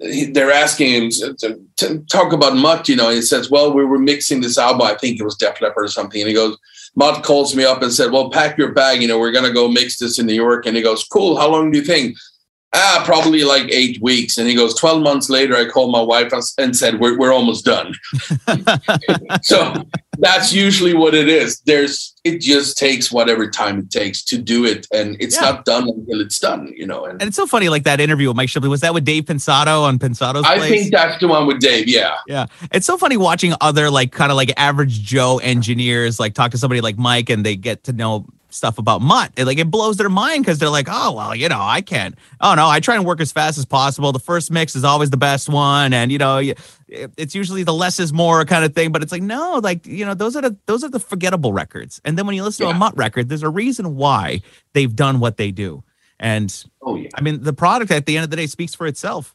they're asking him to, to talk about Mutt. You know, he says, "Well, we were mixing this album. I think it was Def Leppard or something." And he goes, Mutt calls me up and said, "Well, pack your bag. You know, we're gonna go mix this in New York." And he goes, "Cool. How long do you think?" Ah, probably like eight weeks. And he goes, 12 months later, I called my wife and said, We're, we're almost done. so that's usually what it is. There's, it just takes whatever time it takes to do it. And it's yeah. not done until it's done, you know. And, and, it's so funny, like that interview with Mike Shipley. Was that with Dave Pensado on Pensado's I place? think that's the one with Dave. Yeah. Yeah. It's so funny watching other, like, kind of like average Joe engineers, like, talk to somebody like Mike and they get to know stuff about Mutt. It, like it blows their mind because they're like, oh well, you know, I can't. Oh no, I try and work as fast as possible. The first mix is always the best one, and you know, it's usually the less is more kind of thing. But it's like no, like you know, those are the those are the forgettable records. And then when you listen yeah. to a Mutt record, there's a reason why they've done what they do. And oh yeah, I mean, the product at the end of the day speaks for itself.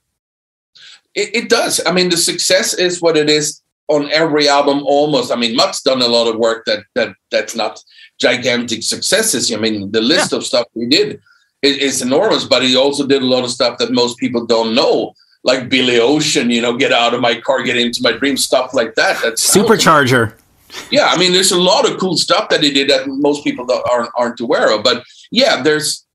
It, it does. I mean, the success is what it is on every album almost. I mean, Mutt's done a lot of work that that that's not gigantic successes. I mean, the list yeah. of stuff he did is, is, enormous, but he also did a lot of stuff that most people don't know, like Billy Ocean, you know, get out of my car, get into my dream, stuff like that. That's supercharger. Yeah, I mean, there's a lot of cool stuff that he did that most people aren't aren't aware of. But yeah, there's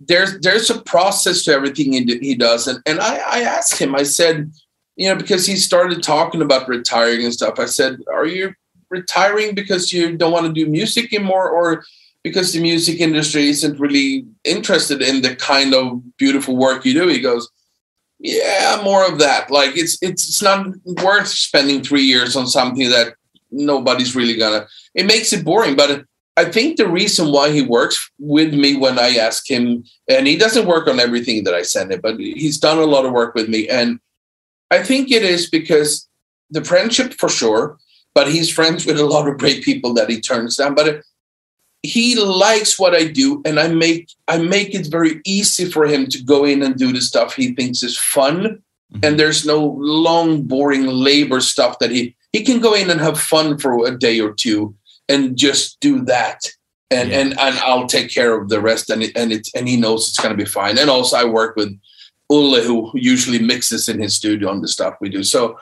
there's there's a process to everything he, he does, and and I, I asked him, I said, you know, because he started talking about retiring and stuff. I said, "Are you retiring because you don't want to do music anymore or because the music industry isn't really interested in the kind of beautiful work you do he goes yeah, more of that. Like it's it's it's not worth spending three years on something that nobody's really gonna. It makes it boring. But I think the reason why he works with me when I ask him, and he doesn't work on everything that I send him, but he's done a lot of work with me, and I think it is because the friendship for sure. But he's friends with a lot of great people that he turns down. But he likes what I do, and I make I make it very easy for him to go in and do the stuff he thinks is fun. Mm-hmm. And there's no long, boring labor stuff that he he can go in and have fun for a day or two and just do that. And yeah. and and I'll take care of the rest. And it, and it and he knows it's gonna be fine. And also I work with Olle, who usually mixes in his studio on the stuff we do. So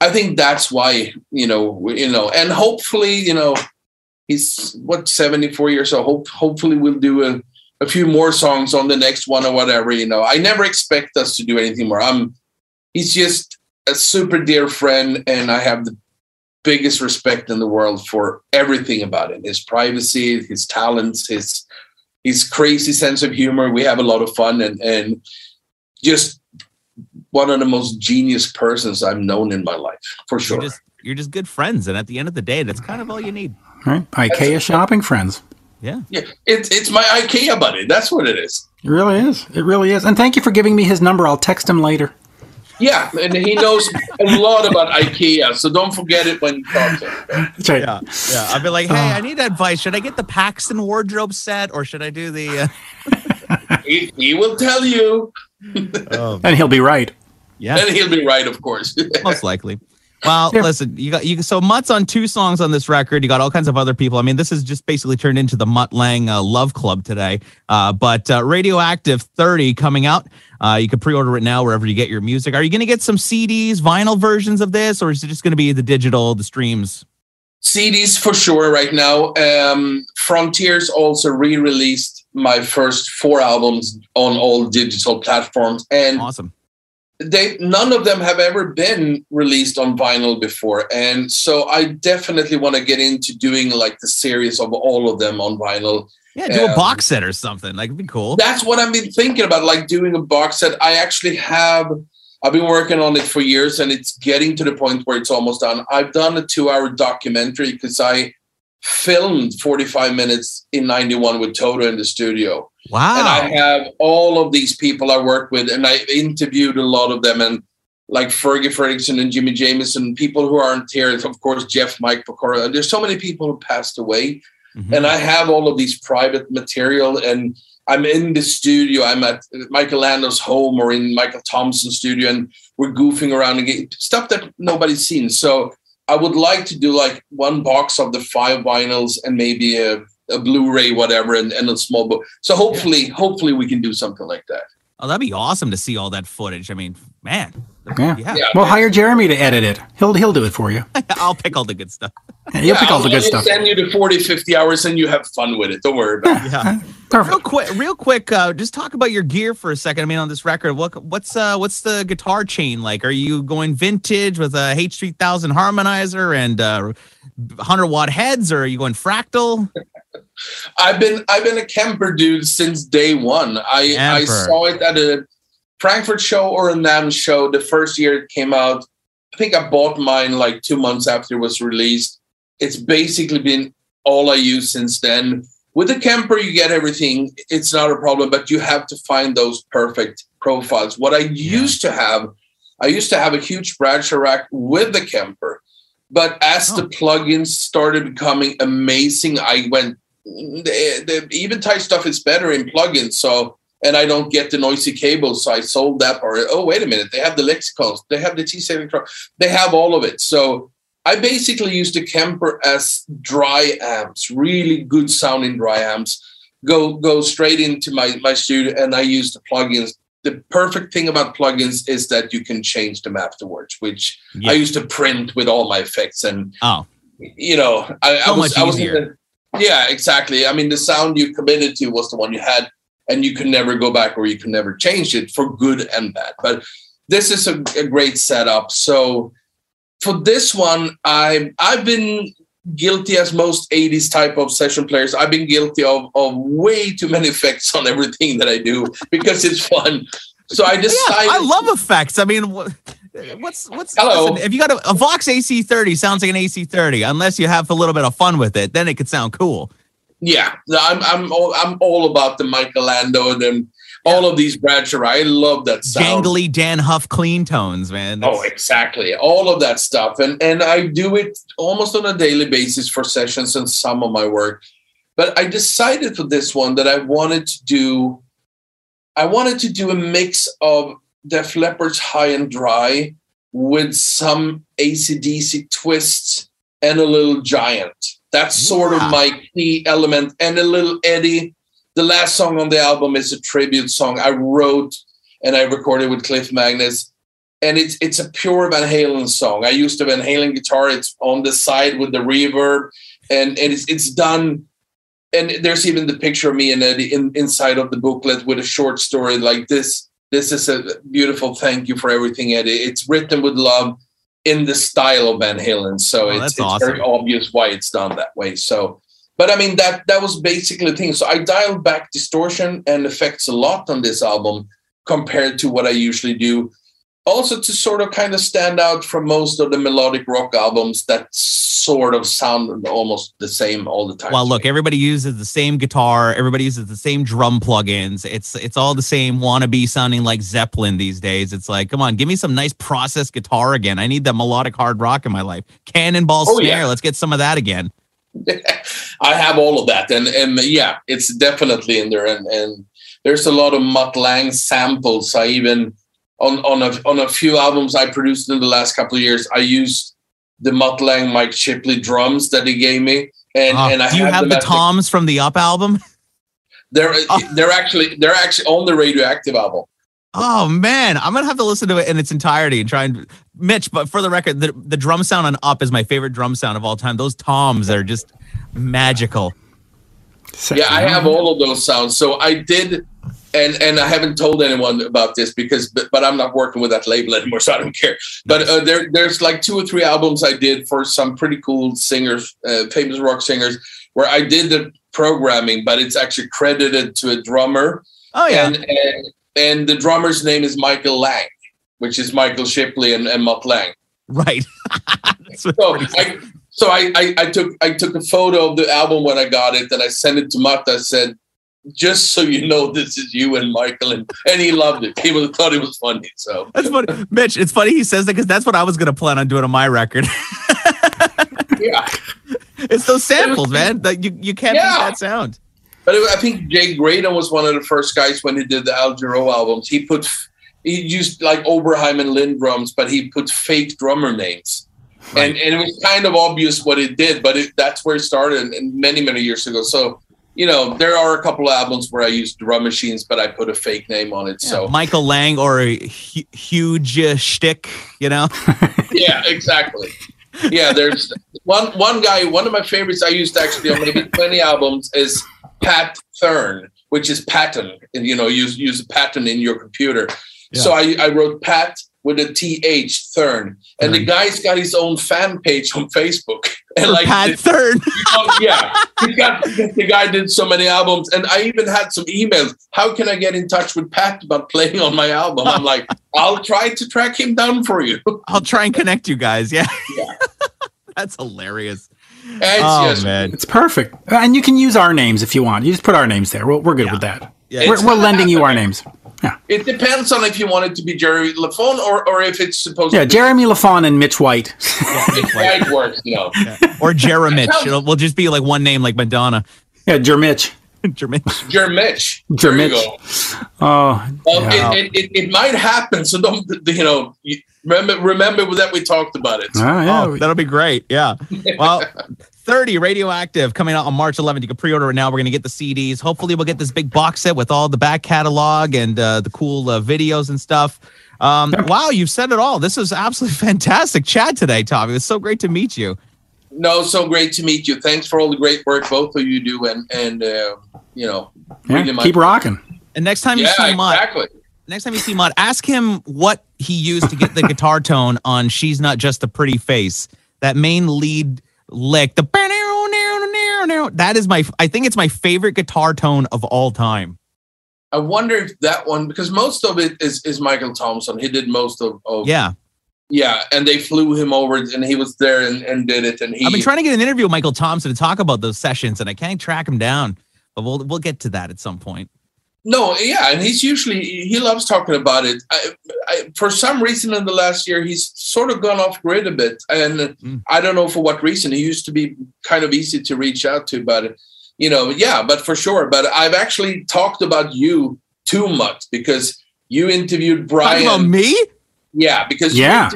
I think that's why you know you know, and hopefully you know he's what 74 years old. Hope, hopefully we'll do a, a few more songs on the next one or whatever. You know, I never expect us to do anything more. I'm he's just a super dear friend, and I have the biggest respect in the world for everything about him. His privacy, his talents, his his crazy sense of humor. We have a lot of fun and and just one of the most genius persons I've known in my life, for sure. You're just, you're just good friends, and at the end of the day, that's kind of all you need. Right? IKEA shopping friends. Yeah. Yeah. It's it's my IKEA buddy. That's what it is. It really is. It really is. And thank you for giving me his number. I'll text him later. Yeah, and he knows a lot about IKEA, so don't forget it when you talk to him. That's right. Yeah, yeah. I'll be like, hey, I need advice. Should I get the Paxton wardrobe set, or should I do the? Uh... he, he will tell you. oh. And he'll be right. Yeah, and he'll be right, of course. Most likely. Well, yeah. listen, you got you. So Mutt's on two songs on this record. You got all kinds of other people. I mean, this has just basically turned into the Mutt Lange uh, Love Club today. Uh, but uh, Radioactive 30 coming out. Uh, you can pre-order it now wherever you get your music. Are you going to get some CDs, vinyl versions of this, or is it just going to be the digital, the streams? CDs for sure. Right now, um, Frontiers also re-released my first four albums on all digital platforms, and awesome. they none of them have ever been released on vinyl before and so i definitely want to get into doing like the series of all of them on vinyl. Yeah do um, a box set or something like it'd be cool. That's what i've been thinking about like doing a box set. I actually have i've been working on it for years and it's getting to the point where it's almost done. I've done a two hour documentary because i filmed 45 minutes in 91 with Toto in the studio. Wow. And I have all of these people I work with, and I interviewed a lot of them, and like Fergie Frederiksen and Jimi Jamison, people who aren't here, of course, Jeff, Mike Porcaro. There's so many people who passed away. Mm-hmm. And I have all of these private material, and I'm in the studio. I'm at Michael Landau's home or in Michael Thompson's studio, and we're goofing around and get stuff that nobody's seen. So I would like to do like one box of the five vinyls and maybe a, a Blu-ray, whatever, and, and a small book. So hopefully, yeah. hopefully we can do something like that. Oh, that'd be awesome to see all that footage. I mean, man. Yeah. yeah. yeah well, hire Jeremy to edit it. He'll he'll do it for you. I'll pick all the good stuff. Yeah, he'll pick all the good stuff. Send you to 40, 50 hours and you have fun with it. Don't worry about it. Yeah. Perfect. Real quick, real quick, uh, just talk about your gear for a second. I mean, on this record, what what's uh what's the guitar chain like? Are you going vintage with a H3000 harmonizer and uh 100 watt heads, or are you going fractal? I've been I've been a Kemper dude since day one. I Kemper. I saw it at a Frankfurt show or a NAMM show. The first year it came out, I think I bought mine like two months after it was released. It's basically been all I use since then with the Kemper, you get everything. It's not a problem, but you have to find those perfect profiles. What I yeah. used to have, I used to have a huge Bradshaw rack with the Kemper, but as oh. the plugins started becoming amazing, I went. Mm, the, the Eventide stuff is better in plugins, so and I don't get the noisy cables, so I sold that. Or oh, wait a minute, they have the lexicons, they have the T7, they have all of it. So I basically use the Kemper as dry amps, really good sounding dry amps. Go go straight into my, my studio and I use the plugins. The perfect thing about plugins is that you can change them afterwards, which yeah. I used to print with all my effects and oh you know I, so I was I was yeah exactly. I mean the sound you committed to was the one you had and you can never go back or you can never change it for good and bad. But this is a, a great setup. So for this one, I I've been guilty as most 80s type of session players. I've been guilty of of way too many effects on everything that I do because it's fun. So I Yeah. I love effects. I mean, wha- what's what's Hello. listen, if you got a, a Vox AC30 sounds like an AC30 unless you have a little bit of fun with it, then it could sound cool. Yeah, I'm I'm all, I'm all about the Michael Landau and then all of these Bradshaw. I love that sound. Jangly Dann Huff clean tones, man. Oh, exactly. All of that stuff. And and I do it almost on a daily basis for sessions and some of my work. But I decided for this one that I wanted to do I wanted to do a mix of Def Leppard's High and Dry with some AC/DC twists and a little giant. That's sort of my key element. And a little Eddie. The last song on the album is a tribute song I wrote and I recorded with Clif Magness and it's it's a pure Van Halen song. I used a Van Halen guitar. It's on the side with the reverb, and and it's it's done. And there's even the picture of me and Eddie in, inside of the booklet with a short story like this. This is a beautiful thank you for everything, Eddie. It's written with love in the style of Van Halen, so Oh, it's, it's awesome. very obvious why it's done that way. So, but I mean that that was basically the thing. So I dialed back distortion and effects a lot on this album compared to what I usually do also to sort of kind of stand out from most of the melodic rock albums that sort of sound almost the same all the time. Well, look, everybody uses the same guitar. Everybody uses the same drum plugins. It's it's all the same wannabe sounding like Zeppelin these days. It's like, come on, give me some nice processed guitar again. I need that melodic hard rock in my life. Cannonball Oh, snare. yeah. Let's get some of that again. I have all of that, and and yeah, it's definitely in there. And and there's a lot of Mutt Lange samples. I even on on a on a few albums I produced in the last couple of years, I used the Mutt Lange Mike Shipley drums that he gave me. And, Uh, and I do you have the toms from the Up album? They're Oh. they're actually they're actually on the radioactive album. Oh man, I'm gonna have to listen to it in its entirety and try and Mitch. But for the record, the, the drum sound on Up is my favorite drum sound of all time. Those toms are just magical. Yeah, I have all of those sounds. So I did, and and I haven't told anyone about this because, but, but I'm not working with that label anymore, so I don't care. But uh, there, there's like two or three albums I did for some pretty cool singers, uh, famous rock singers, where I did the programming, but it's actually credited to a drummer, Oh yeah, and, and and the drummer's name is Michael Lang, which is Michael Shipley and, and Mutt Lange. right. So I, so I, I, I took I took a photo of the album when I got it, and I sent it to Mutt. I said, "Just so you know, this is you and Michael," and, and he loved it. He was, thought it was funny. So That's funny, Mitch. It's funny he says that because that's what I was gonna plan on doing on my record. yeah, it's those samples, man. That you you can't Yeah. beat that sound. but it, I think Jay Graydon was one of the first guys when he did the Al Jarreau albums. He put he used like Oberheim and Linn drums, but he put fake drummer names. And, and it was kind of obvious what it did, but it, that's where it started and many, many years ago. So, you know, there are a couple of albums where I used drum machines, but I put a fake name on it. So, Michael Lang or a hu- huge uh, shtick, you know. yeah, exactly. Yeah, there's one one guy. One of my favorites I used actually on maybe twenty albums is Pat Thurn, which is pattern. And you know, use use a pattern in your computer. So I, I wrote Pat with a TH Thurn, and the guy's got his own fan page on Facebook. And For like, Pat the- Thurn. yeah, he got, the guy did so many albums, and I even had some emails. How can I get in touch with Pat about playing on my album? I'm like, I'll try to track him down for you. I'll try and connect you guys. Yeah. Yeah. That's hilarious. It's Oh just- man. It's perfect. And you can use our names if you want. You just put our names there. We're, we're good with that. Yeah. We're, we're lending you our names. It depends on if you want it to be Jerry LaFone or, or if it's supposed Yeah, to be Jeremy LaFawn and Mitch White. right works, you know. Or Jeremich. It'll will just be like one name, like Madonna. yeah, Jermitch. Jeremich. Jermitch. There you Jermitch. go. Oh, Well, yeah. it, it, it, it might happen, so don't you know? Remember remember that we talked about it. Ah, yeah. Oh, that'll be great. Yeah. Well, 30 Radioactive coming out on March 11th. You can pre-order it now. We're going to get the CDs. Hopefully, we'll get this big box set with all the back catalog and uh, the cool uh, videos and stuff. Um, wow, you've said it all. This was absolutely fantastic chat today, Tommy. It was so great to meet you. No, so great to meet you. Thanks for all the great work both of you do, and and uh, you know, Yeah, really my- keep rocking. And next time you see Mutt, exactly. next time you see Mutt, ask him what he used to get the guitar tone on "She's Not Just a Pretty Face." That main lead lick, the that is my. I think it's my favorite guitar tone of all time. I wonder if that one because most of it is is Michael Thompson. He did most of, of Yeah. yeah, and they flew him over and he was there and, and did it. And he I've been trying to get an interview with Michael Thompson to talk about those sessions, and I can't track him down. But we'll we'll get to that at some point. No, yeah, and he's usually he loves talking about it. I, I, for some reason, in the last year, he's sort of gone off grid a bit, and Mm. I don't know for what reason. He used to be kind of easy to reach out to, but you know, yeah, but for sure. But I've actually talked about you too much because you interviewed Talking about me? Yeah, because Yeah.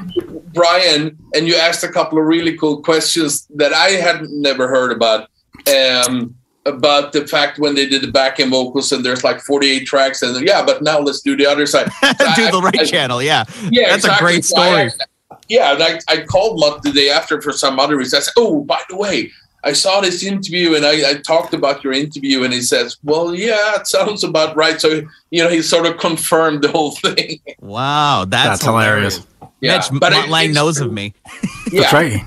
Bryan, and you asked a couple of really cool questions that I had never heard about. Um, about the fact when they did the back end vocals and there's like 48 tracks and yeah, but now let's do the other side. do the right I- channel. Yeah. Yeah, That's a exactly. great So I story. yeah, and I, I called Mutt the day after for some other reason. I said, "Oh, by the way, I saw this interview and I, I talked about your interview." And he says, "Well, yeah, it sounds about right." So you know, he sort of confirmed the whole thing. Wow. That's, That's hilarious. Yeah, Mitch, but Mutt Lange knows true. of me. Yeah, That's right.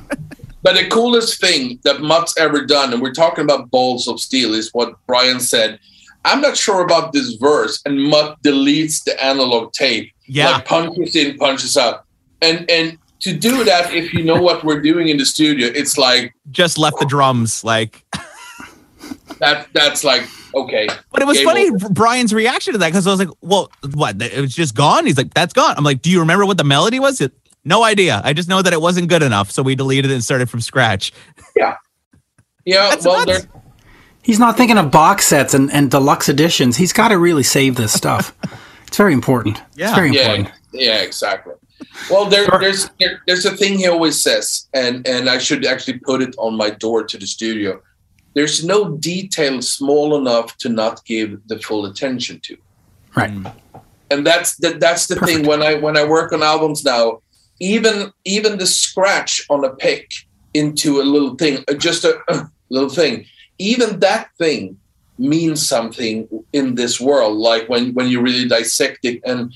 But the coolest thing that Mutt's ever done, and we're talking about balls of steel, is what Bryan said. I'm not sure about this verse, and Mutt deletes the analog tape. Yeah. like punches in, punches out, and and to do that, if you know what we're doing in the studio, it's like Just left the drums. Like, that. That's like okay. but it was funny over. Bryan's reaction to that because I was like, well, what? It was just gone. He's like, that's gone. I'm like, do you remember what the melody was? It, no idea. I just know that it wasn't good enough. So we deleted it and started from scratch. Yeah, That's well, nuts. He's not thinking of box sets and, and deluxe editions. He's got to really save this stuff. it's very important. Yeah. It's very yeah, important. yeah, exactly. Well, there, Sure. there's there, there's a thing he always says, and and I should actually put it on my door to the studio. There's no detail small enough to not give the full attention to. Right. Mm. and that's the, that's the thing when I when I work on albums now, even even the scratch on a pick into a little thing, uh, just a uh, little thing, even that thing means something in this world. Like when when you really dissect it, and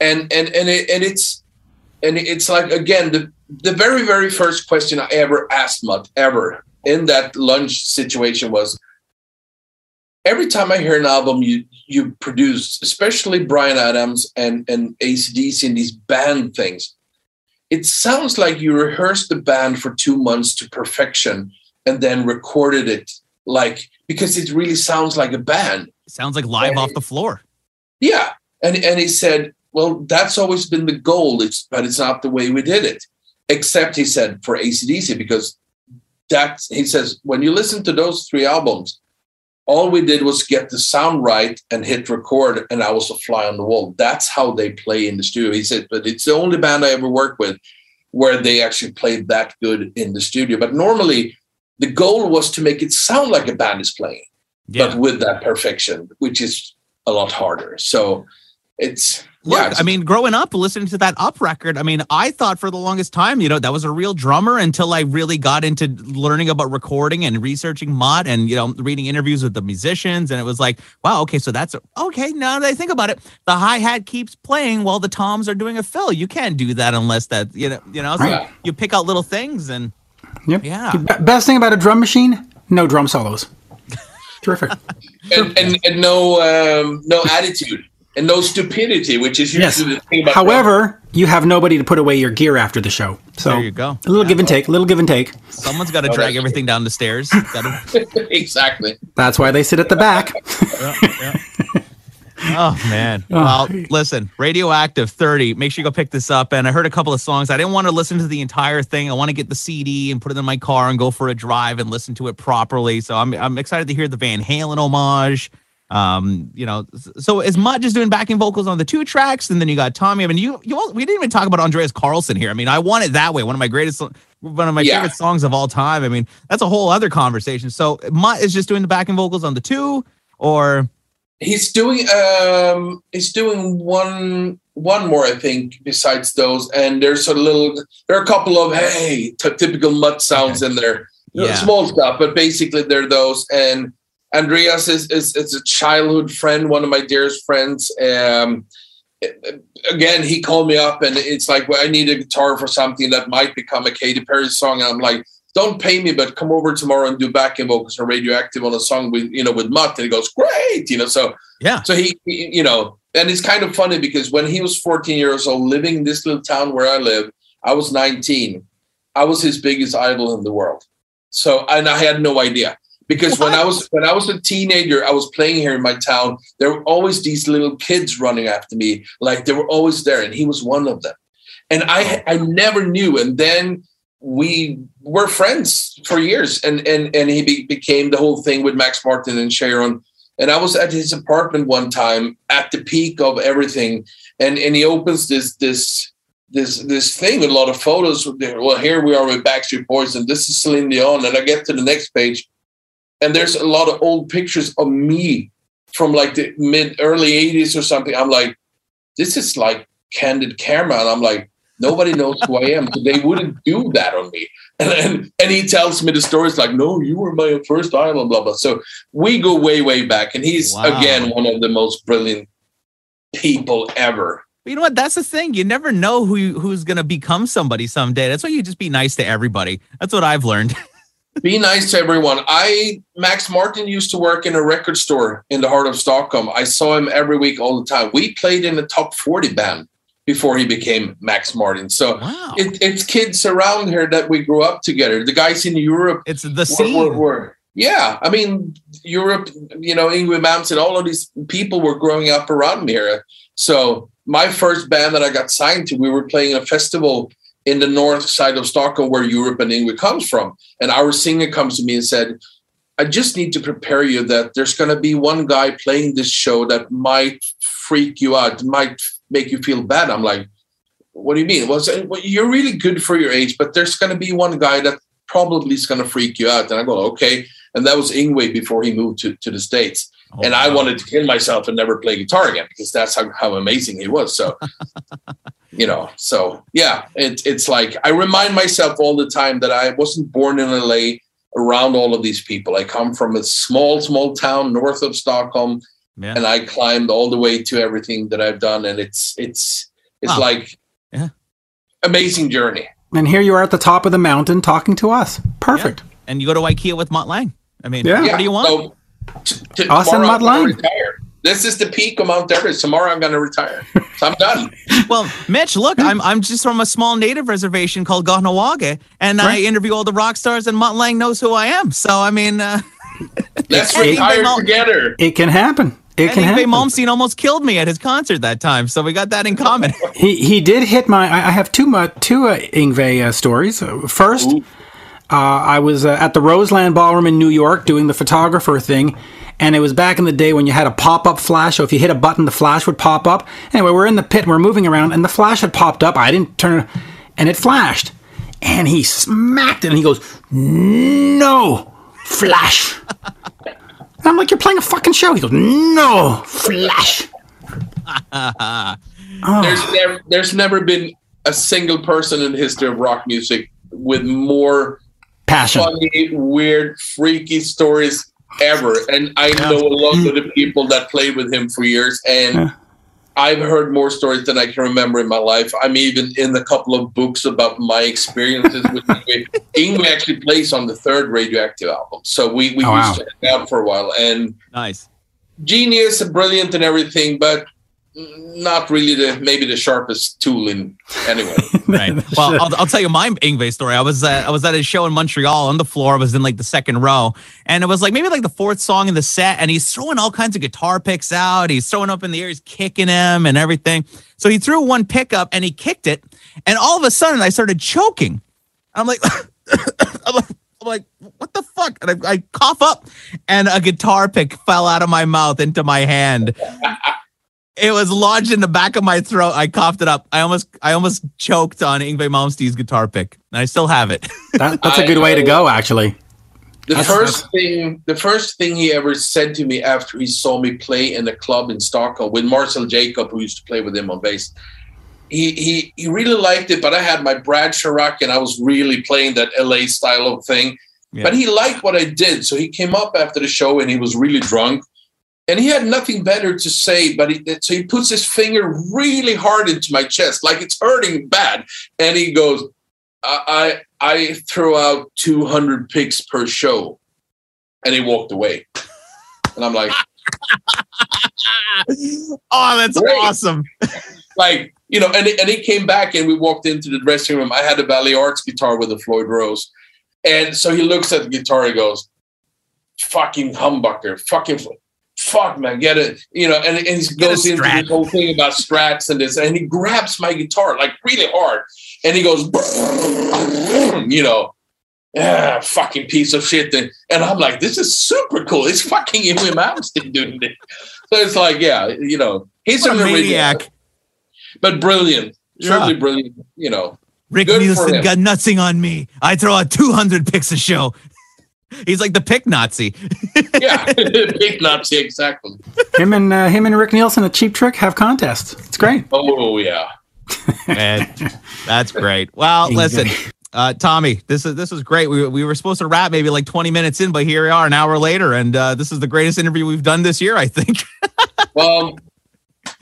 and and and it, and it's and it's like again the the very very first question I ever asked Mutt ever in that lunch situation was every time I hear an album you you produce, especially Bryan Adams and and AC/DC and these band things, it sounds like you rehearsed the band for two months to perfection and then recorded it like because it really sounds like a band. Sounds like live Yeah. off the floor. Yeah. And and he said, Well, that's always been the goal. It's but it's not the way we did it. Except he said for AC/DC, because that he says, when you listen to those three albums, all we did was get the sound right and hit record, and I was a fly on the wall. That's how they play in the studio. He said, but it's the only band I ever worked with where they actually played that good in the studio. But normally the goal was to make it sound like a band is playing Yeah. but with that perfection, which is a lot harder. So it's Look, yeah, I mean, growing up listening to that up record, I mean, I thought for the longest time, you know, that was a real drummer until I really got into learning about recording and researching Mutt and, you know, reading interviews with the musicians. And it was like, wow, okay, so that's okay. Now that I think about it, the hi hat keeps playing while the toms are doing a fill. You can't do that unless that, you know, you know, so Right. you pick out little things and Yep. Yeah. The best thing about a drum machine, no drum solos. Terrific. and, and, and no um, no attitude and no stupidity, which is Yes. the thing about However, you have nobody to put away your gear after the show. So there you go. A little give and take. A little give and take. Someone's got to Oh, drag that's everything down the stairs. Exactly. That's why they sit at the back. Oh man. Oh. Well, listen, Radioactive 30. Make sure you go pick this up. And I heard a couple of songs. I didn't want to listen to the entire thing. I want to get the CD and put it in my car and go for a drive and listen to it properly. So I'm I'm excited to hear the Van Halen homage. Um, you know, so is Mutt just doing backing vocals on the two tracks, and then you got Tommy. I mean, you you all, we didn't even talk about Andreas Carlsson here. I mean, I want it that way. One of my greatest, one of my Yeah. favorite songs of all time. I mean, that's a whole other conversation. So Mutt is just doing the backing vocals on the two, or He's doing um he's doing one one more, I think, besides those. And there's a little there are a couple of hey typical mutt sounds in there. Yeah. Small stuff, but basically they're those. And Andreas is, is is a childhood friend, one of my dearest friends. Um again, he called me up and it's like, well, I need a guitar for something that might become a Katy Perry song. And I'm like, don't pay me, but come over tomorrow and do backing vocals or radioactive on a song with you know with Mutt. And he goes, great, you know. So Yeah. so he, he- you know, and it's kind of funny because when he was 14 years old, living in this little town where I live, I was 19. I was his biggest idol in the world. So and I had no idea because when I was when I was a teenager, I was playing here in my town. There were always these little kids running after me, like they were always there, and he was one of them. And I I never knew. And then we were friends for years, and and and he be, became the whole thing with Max Martin and Cheiron. And I was at his apartment one time at the peak of everything, and and he opens this this this this thing with a lot of photos. Well, here we are with Backstreet Boys, and this is Celine Dion. And I get to the next page, and there's a lot of old pictures of me from like the mid early 80s or something. I'm like, this is like candid camera, and I'm like, nobody knows who I am. So they wouldn't do that on me. And, and and he tells me the stories like, no, you were my first idol, blah blah. So we go way way back, and he's Wow. again one of the most brilliant people ever. You know what? That's the thing. You never know who you, who's gonna become somebody someday. That's why you just be nice to everybody. That's what I've learned. Be nice to everyone. I Max Martin used to work in a record store in the heart of Stockholm. I saw him every week all the time. We played in a top 40 band before he became Max Martin. So Wow. it, it's kids around here that we grew up together. The guys in Europe It's the scene. were, were- yeah, I mean Europe, you know, Yngwie Malmsteen, all of these people were growing up around me here. So my first band that I got signed to, we were playing a festival in the north side of Stockholm where Europe and Yngwie comes from. And our singer comes to me and said, I just need to prepare you that there's going to be one guy playing this show that might freak you out, might make you feel bad. I'm like, what do you mean? Well, you're really good for your age, but there's going to be one guy that probably is going to freak you out. And I go, okay. And that was Yngwie before he moved to, to the States. Oh, and I wow. wanted to kill myself and never play guitar again because that's how, how amazing he was. So, you know, so yeah, it, it's like I remind myself all the time that I wasn't born in LA around all of these people. I come from a small, small town north of Stockholm Yeah. and I climbed all the way to everything that I've done. And it's, it's, it's Wow. like Yeah. amazing journey. And here you are at the top of the mountain talking to us. Perfect. and you go to IKEA with Mutt Lange. I mean, Yeah. what do you want? So, t- t- Us and tomorrow Mutt I'm gonna Lange. retire. This is the peak of Mount Everest. Tomorrow I'm going to retire. So I'm done. Well, Mitch, look, I'm I'm just from a small native reservation called Kahnawake, and I interview all the rock stars, and Mutt Lange knows who I am. So I mean, uh, Let's Hey, retire Mal- together. It can happen. It I can think Bay happen. Malmsteen almost killed me at his concert that time, so we got that in common. He he did hit my. I I have two uh, two uh, Yngwie uh, stories. Uh, First, uh, I was uh, at the Roseland Ballroom in New York doing the photographer thing, and it was back in the day when you had a pop up flash. So if you hit a button, the flash would pop up. Anyway, we're in the pit, and we're moving around, and the flash had popped up. I didn't turn, and it flashed, and he smacked it, and he goes, "No flash." And I'm like, "You're playing a fucking show." He goes, "No flash." There's never, there's never been a single person in the history of rock music with more Passion. funny, weird, freaky stories ever. And I know a lot of the mm. people that played with him for years, and Yeah. I've heard more stories than I can remember in my life. I'm even in a couple of books about my experiences with Yngwie. Yngwie actually plays on the third Radioactive album, so we we Oh, wow. used to hang out for a while. And nice. genius, brilliant, and everything, but not really the maybe the sharpest tool in anyway. Right. Well, I'll, I'll tell you my Yngwie story. I was uh, I was at a show in Montreal on the floor. I was in like the second row, and it was like maybe like the fourth song in the set, and he's throwing all kinds of guitar picks out. He's throwing up in the air, he's kicking him and everything. So he threw one pickup and he kicked it, and all of a sudden I started choking. I'm like, I'm like. I'm like, what the fuck? And I, I cough up, and a guitar pick fell out of my mouth into my hand. It was lodged in the back of my throat. I coughed it up. I almost, I almost choked on Yngwie Malmsteen's guitar pick, and I still have it. That, that's a good way to go, actually. The That's- first thing, the first thing he ever said to me after he saw me play in a club in Stockholm with Marcel Jacob, who used to play with him on bass, he he he really liked it. But I had my Bradshaw rack, and I was really playing that LA style of thing. Yeah. But he liked what I did, so he came up after the show, and he was really drunk, and he had nothing better to say. But he, so he puts his finger really hard into my chest, like it's hurting bad, and he goes. I I, I throw out 200 picks per show, and he walked away. And I'm like, oh, that's Great. awesome. like you know, and he, and he came back and we walked into the dressing room. I had a Valley Arts guitar with a Floyd Rose, and so he looks at the guitar. He goes, "Fucking humbucker, fucking." Fuck man, get it, you know, and, and he goes into this whole thing about strats and this, and he grabs my guitar like really hard, and he goes, you know, yeah, fucking piece of shit. And, and I'm like, this is super cool. It's fucking Yngwie Malmsteen doing this. So it's like, yeah, you know, he's What a an original, maniac. but brilliant, truly Yeah. brilliant. You know, Rick Good Nielsen got nothing on me. I throw out 200 picks a show. He's like the pick Nazi. yeah, big Nazi, exactly. Him and uh, him and Rick Nielsen at Cheap Trick have contests. It's great. Oh yeah, Man, that's great. Well, listen, uh, Tommy, this is this was great. We, we were supposed to wrap maybe like 20 minutes in, but here we are an hour later, and uh, this is the greatest interview we've done this year, I think. well,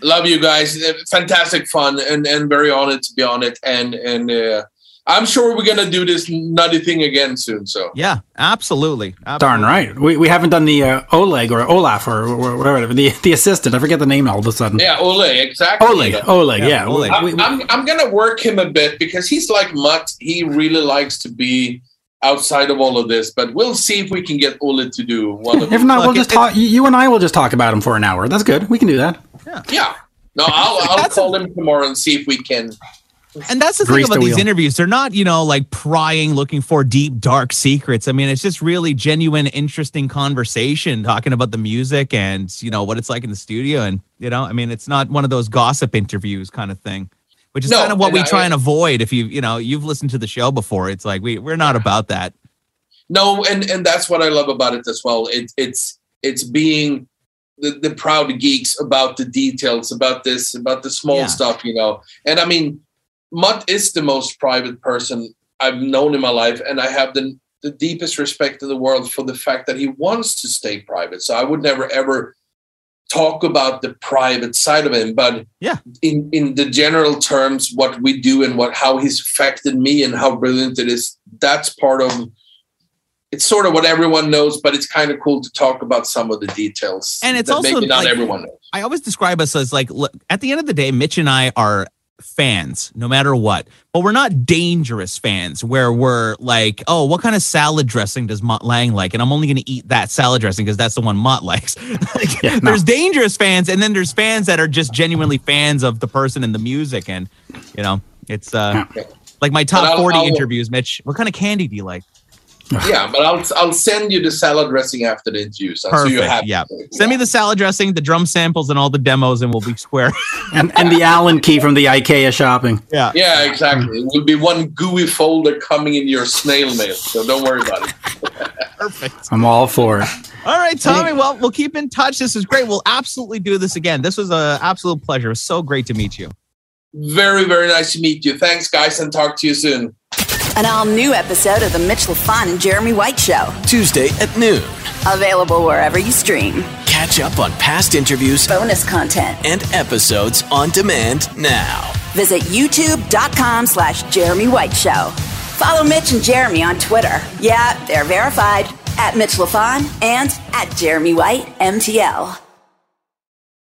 love you guys. Fantastic fun, and and very honored to be on it. And and uh, I'm sure we're gonna do this nutty thing again soon. So yeah, absolutely. absolutely. Darn right. We, we haven't done the uh, Oleg or Olaf or, or whatever the the assistant. I forget the name all of a sudden. yeah, Oleg. exactly. Oleg. Oleg. Yeah. Yeah, Oleg. I'm, I'm, I'm gonna work him a bit because he's like Mutt. He really likes to be outside of all of this, but we'll see if we can get Olle to do one of if not, we'll just talk. You, you and I will just talk about him for an hour. That's good. We can do that. Yeah. Yeah. No, I'll, I'll That's call him tomorrow and see if we can. And that's the thing about the these interviews. They're not, you know, like prying, looking for deep, dark secrets. I mean, it's just really genuine, interesting conversation talking about the music and, you know, what it's like in the studio. And, you know, I mean, it's not one of those gossip interviews kind of thing, which is No, kind of what we I- try and avoid. If you, you know, you've listened to the show before, it's like we, we're not about that. No, and and that's what I love about it as well. It, it's it's being the, the proud geeks about the details, about this, about the small Yeah. stuff, you know. And I mean, Mutt is the most private person I've known in my life, and I have the the deepest respect in the world for the fact that he wants to stay private. So I would never ever talk about the private side of him, but Yeah. in in the general terms, what we do and what how he's affected me and how brilliant it is, that's part of it's sort of what everyone knows, but it's kind of cool to talk about some of the details. And it's that also, maybe not like- everyone knows. I always describe us as like, look, at the end of the day, Mitch and I are fans no matter what, but we're not dangerous fans where we're like, oh, what kind of salad dressing does Mutt Lange like? And I'm only going to eat that salad dressing because that's the one Mott likes. Like, Yeah, no. There's dangerous fans, and then there's fans that are just genuinely fans of the person and the music. And, you know, it's uh, like my top 40 interviews, Mitch. What kind of candy do you like? Yeah, but I'll I'll send you the salad dressing after the interview, so, so you Perfect. have yeah. Send me the salad dressing, the drum samples, and all the demos, and we'll be square. And and the Allen key from the IKEA shopping. yeah. Yeah, exactly. It will be one gooey folder coming in your snail mail, so don't worry about it. Perfect. I'm all for it. All right, Tommy. Well, we'll keep in touch. This is great. We'll absolutely do this again. This was an absolute pleasure. It was so great to meet you. Very, very nice to meet you. Thanks, guys, and talk to you soon. An all new episode of The Mitch LaFon and Jeremy White Show. Tuesday at noon. Available wherever you stream. Catch up on past interviews Bonus content. and episodes on demand now. Visit youtube.com slash Jeremy White Show. Follow Mitch and Jeremy on Twitter. Yeah, they're verified at Mitch LaFon and at Jeremy White MTL.